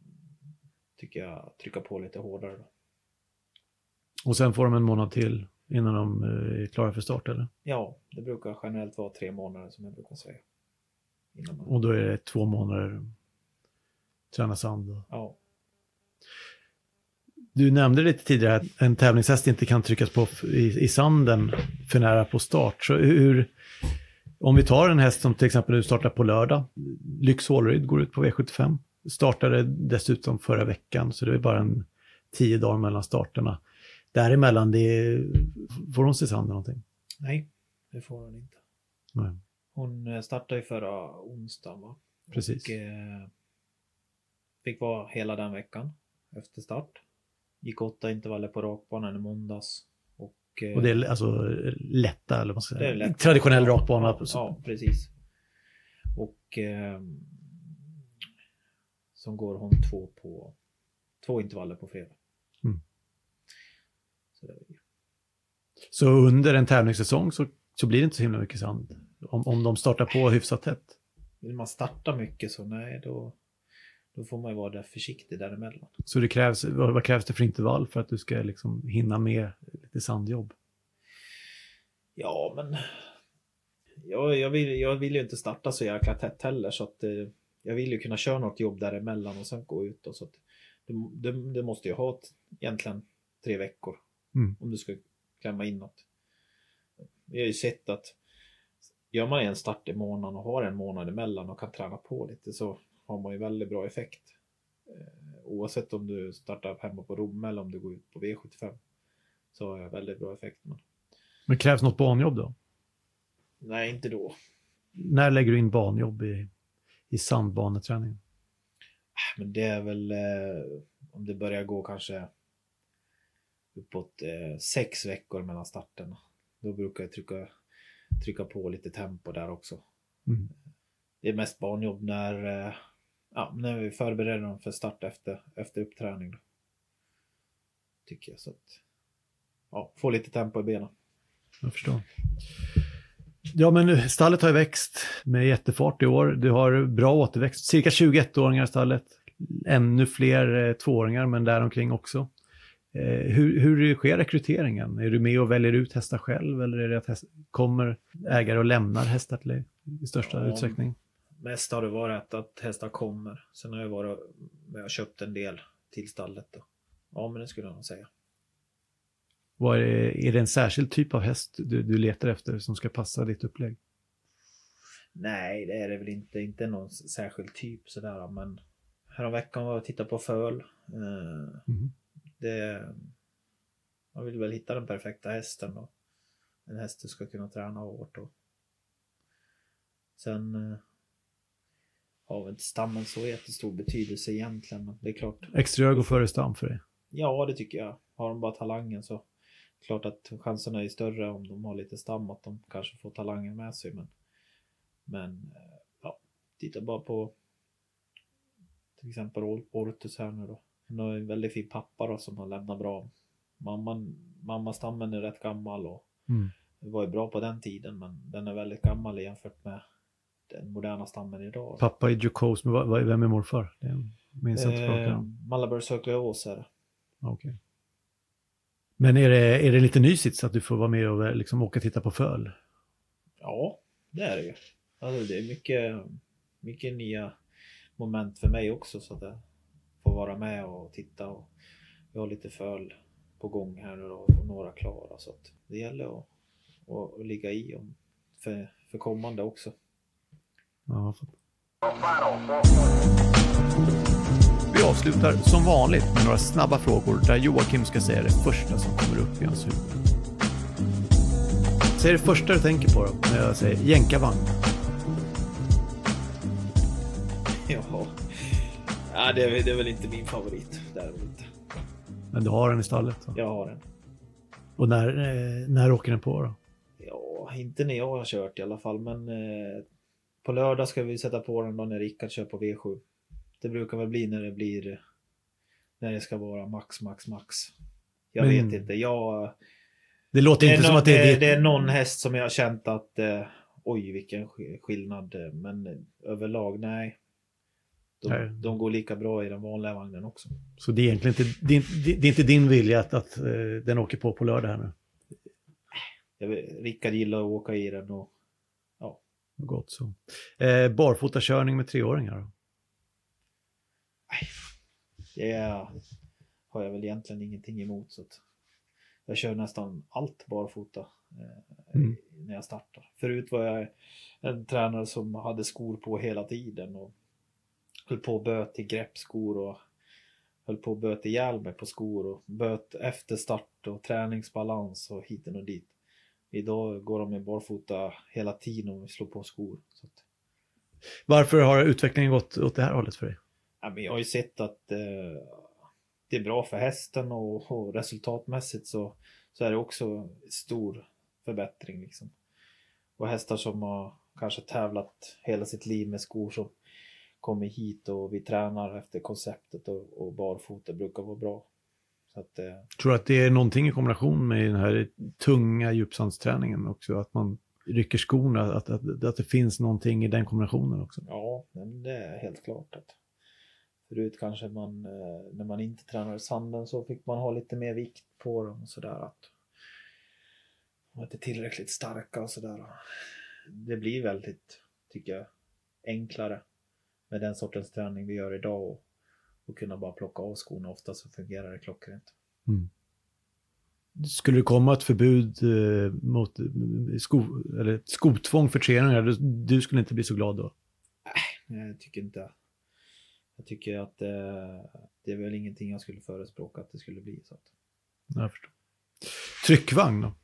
tycker jag, trycka på lite hårdare. Då. Och sen får de en månad till innan de eh, är klara för start, eller? Ja, det brukar generellt vara tre månader som jag brukar säga. Man, Och då är det två månader träna sand. ja. Du nämnde lite tidigare att en tävlingshäst inte kan tryckas på i, i sanden för nära på start. Så hur, om vi tar en häst som till exempel nu startar på lördag, Lyx Hålryd går ut på V75, startade dessutom förra veckan, så det är bara en tio dagar mellan starterna. Däremellan, det får hon se sanden någonting? Nej, det får hon inte. Nej, Hon eh, startade ju förra onsdagen va? precis. Och, eh, fick vara hela den veckan efter start. Gick åtta intervaller på rakbanan i måndags. Och, eh, Och det är alltså lätta, eller vad man ska det säga. Traditionell rakbana. Ja, ja, precis. Och eh, som går hon två på två intervaller på fredag. Mm. Så Så under en tävlingssäsong så, så blir det inte så himla mycket sand. Om, om de startar på hyfsat tätt. vill man starta mycket så nej, då, då får man ju vara där försiktig däremellan. Så det krävs, vad, vad krävs det för intervall för att du ska liksom hinna med lite sandjobb? Ja, men jag, jag, vill, jag vill ju inte starta så jäkla tätt heller så att eh, jag vill ju kunna köra något jobb däremellan och sen gå ut. Då, så det, det, det måste ju ha ett, egentligen tre veckor Mm. om du ska klämma in något. Vi har ju sett att gör man en start i månaden och har en månad emellan och kan träna på lite så har man ju väldigt bra effekt. Eh, oavsett om du startar hemma på Romme eller om du går ut på V75 så har jag väldigt bra effekt. Men Men krävs något banjobb då? nej, inte då. När lägger du in banjobb i, i sandbaneträningen? Men det är väl eh, om det börjar gå kanske uppåt eh, sex veckor mellan starterna. Då brukar jag trycka, trycka på lite tempo där också. Mm. Det är mest barnjobb när, eh, ja, när vi förbereder dem för start efter, efter uppträning. Då. Tycker jag så att. ja, få lite tempo i benen. Jag förstår. Ja, men stallet har ju växt med jättefart i år. Du har bra återväxt. Cirka 21-åringar i stallet. Ännu fler eh, tvååringar, men däromkring också. Eh, hur, hur sker rekryteringen? Är du med och väljer ut hästar själv eller är det att häst, kommer ägare och lämnar hästar till dig i största Ja. utsträckning? Mest har det varit att hästar kommer. Sen har jag varit jag har köpt en del till stallet. Då. Ja, men det skulle jag nog säga. Vad är, det, är det en särskild typ av häst du, du letar efter som ska passa ditt upplägg? Nej, det är det väl inte. Inte någon särskild typ sådär. Men häromveckan var jag och tittade på föl. Det, man vill väl hitta den perfekta hästen då. En häst du ska kunna träna hårt och Sen eh, har väl inte stammen så jättestor betydelse egentligen. Men det är klart. Exteriör går före stam för dig. Ja, det tycker jag. Har de bara talangen så klart att chanserna är större om de har lite stam att de kanske får talangen med sig. Men, men eh, ja, titta bara på till exempel Or- Ortus här nu då. Han har en väldigt fin pappa då som har lämnat bra. Mamman, mammastammen är rätt gammal och Mm. var ju bra på den tiden men den är väldigt gammal jämfört med den moderna stammen idag. Pappa är Jukos, men vem är morfar? Det minns jag inte eh, Malabar Circle Ås är det. Okej. Men är det, är det lite nysigt så att du får vara med och liksom åka och titta på föl? Ja, det är det ju. Alltså, det är mycket, mycket nya moment för mig också så att jag får vara med och titta och vi har lite föl på gång här nu då, och några klara så att det gäller att, att, ligga i om, för, för kommande också. Ja, Vi avslutar som vanligt med några snabba frågor där Joakim ska säga det första som kommer upp i hans huvud. Säg det första du tänker på då, när jag säger jänkarvagn. Ja, ja det, är, väl- det är väl inte min favorit. Det är väl inte. Men du har den i stallet. Så. Jag har en. Och när, eh, när åker den på då? Ja, inte när jag har kört i alla fall, men eh, på lördag ska vi sätta på den då när Rickard kör på V7. Det brukar väl bli när det blir när det ska vara max, max, max. Jag Men- vet inte. Jag, Det låter det, inte som någon, att det är det, är någon häst som jag har känt att eh, oj vilken sk- skillnad. Men överlag nej. Nej. De, de går lika bra i den vanliga vagnen också. Så det är egentligen inte, det är, det är inte din vilja att, att eh, den åker på på lördag här nu? Rickard gillar att åka i den och Gott så. Eh, barfotakörning med treåringar det har jag väl egentligen ingenting emot. Så att jag kör nästan allt barfota eh, Mm. när jag startar. Förut var jag en tränare som hade skor på hela tiden och höll på och böt i greppskor och höll på och böt ihjäl mig på skor och böt efter start och träningsbalans och hiten och dit. Idag går de med barfota hela tiden och slår på skor. Så att, Varför har utvecklingen gått åt det här hållet för dig? Ja, men jag har ju sett att eh, det är bra för hästen och, och resultatmässigt så, så är det också stor förbättring. Liksom. Och hästar som har kanske tävlat hela sitt liv med skor som kommer hit och vi tränar efter konceptet och, och barfota brukar vara bra. Att, eh, Tror du att det är någonting i kombination med den här tunga djupsandsträningen också? Att man rycker skorna, att, att, att det finns någonting i den kombinationen också? ja, det är helt klart att förut kanske man eh, när man inte tränade sanden så fick man ha lite mer vikt på dem och sådär. Att de var inte tillräckligt starka och sådär. Det blir väldigt, tycker jag, enklare med den sortens träning vi gör idag och, och kunna bara plocka av skorna. Ofta så fungerar det klockrent. Skulle det komma ett förbud eh, mot eh, sko, eller skotvång för treåringar, du, du skulle inte bli så glad då? Nej, Jag tycker inte Jag tycker att eh, det är väl ingenting jag skulle förespråka att det skulle bli så. Att, Jag förstår. Tryckvagn då?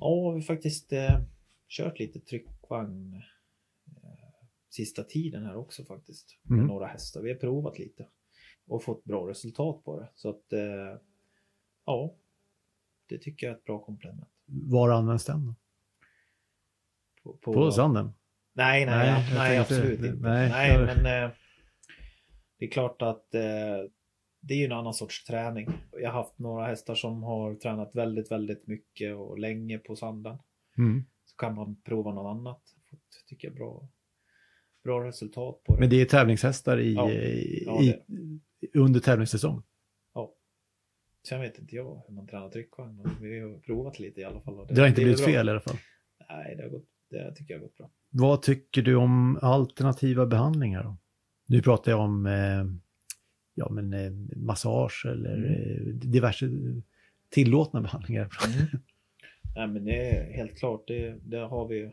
Ja, vi har faktiskt eh, kört lite tryckvagn eh, sista tiden här också faktiskt. Med Mm. några hästar. Vi har provat lite och fått bra resultat på det. Så att ja, det tycker jag är ett bra komplement. Var används den? Då? På, på, På sanden? Nej, nej, Nej, nej, absolut inte. nej, Nej, men det är klart att eh, det är ju en annan sorts träning. Jag har haft några hästar som har tränat väldigt, väldigt mycket och länge på sanden. Mm. Så kan man prova något annat. Fått, tycker jag, bra, bra resultat på det. Men det är tävlingshästar i, Ja. i, Ja, i, under tävlingssäsong. Sen vet inte jag hur man tränar tryckvagn. men Vi har provat lite i alla fall. och Det har inte är blivit fel i alla fall. Nej, det, har gått, det tycker jag har gått bra. Vad tycker du om alternativa behandlingar? Då? Nu pratar jag om eh, ja, men, eh, massage eller Mm. eh, diverse tillåtna behandlingar. Nej, men det är helt klart. Det, det har vi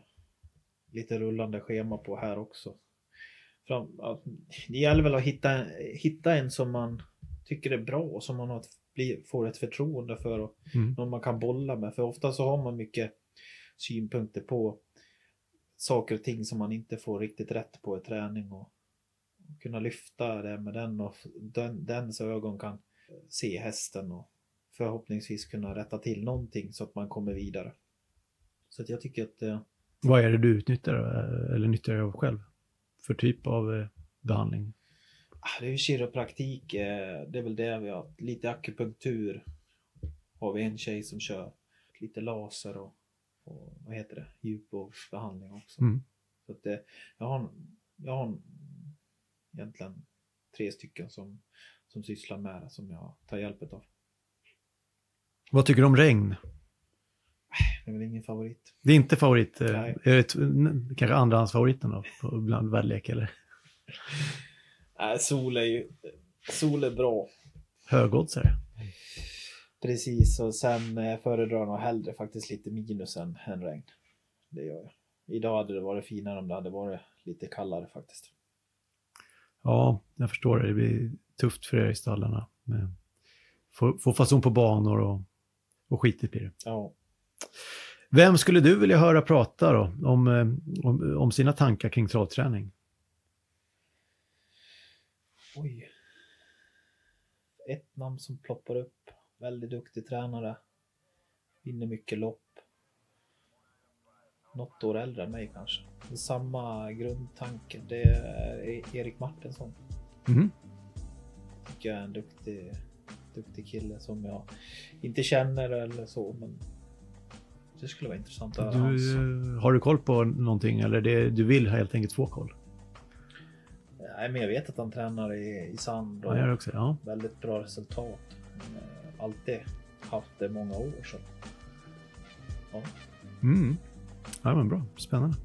lite rullande schema på här också. Fram, det gäller väl att hitta, hitta en som man tycker är bra och som man har, blir- får ett förtroende för och Mm. någon man kan bolla med. För ofta så har man mycket synpunkter på saker och ting som man inte får riktigt rätt på i träning och kunna lyfta det med den och den, dens ögon kan se hästen och förhoppningsvis kunna rätta till någonting så att man kommer vidare. Så att jag tycker att eh, Vad är det du utnyttjar eh, eller nyttjar av själv? För typ av eh, behandling? ah, det är ju kiropraktik, eh, det är väl det vi har. Lite akupunktur har vi en tjej som kör. Lite laser och, och vad heter det, djupvågsbehandling också. Mm. Så att det, jag har, jag har egentligen tre stycken som, som sysslar med det som jag tar hjälp av. Vad tycker du om regn? Det är väl ingen favorit. Det är inte favorit, eh, Nej. är det kanske andrahandsfavoriten då, bland väderlek eller Nej, sol är ju sol är bra. högoddsare? Precis, och sen eh, föredrar jag nog hellre faktiskt lite minus än, än regn. Det gör jag. Idag hade det varit finare om det hade varit lite kallare faktiskt. Ja, jag förstår det. Det blir tufft för er i stallarna. Men få, få fason på banor och, och skitigt blir det. Ja, Vem skulle du vilja höra prata då om, eh, om, om sina tankar kring travträning? oj. Ett namn som ploppar upp. Väldigt duktig tränare. Vinner mycket lopp. Något år äldre än mig kanske. Samma grundtanke. Det är Erik Martinsson. Mhm. Tycker jag är en duktig, duktig kille som jag inte känner eller så. Men det skulle vara intressant att höra. Du, eh, har du koll på någonting eller det, du vill helt enkelt få koll? Nej, men jag vet att han tränar i, i sand och Ja, också. Ja. väldigt bra resultat. Eh, Alltid haft det många år. Så. Ja. Mm. Ja, men bra. Spännande.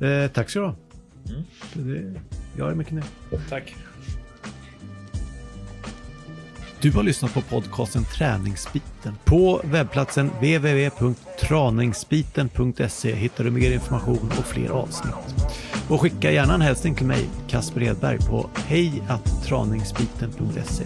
Eh, tack så du ha. Mm. Det, jag är mycket nöjd. Tack. Du har lyssnat på podcasten Träningsbiten. På webbplatsen www.traningsbiten.se hittar du mer information och fler avsnitt. Och skicka gärna en hälsning till mig, Kasper Edberg, på hejattraningsbiten.se.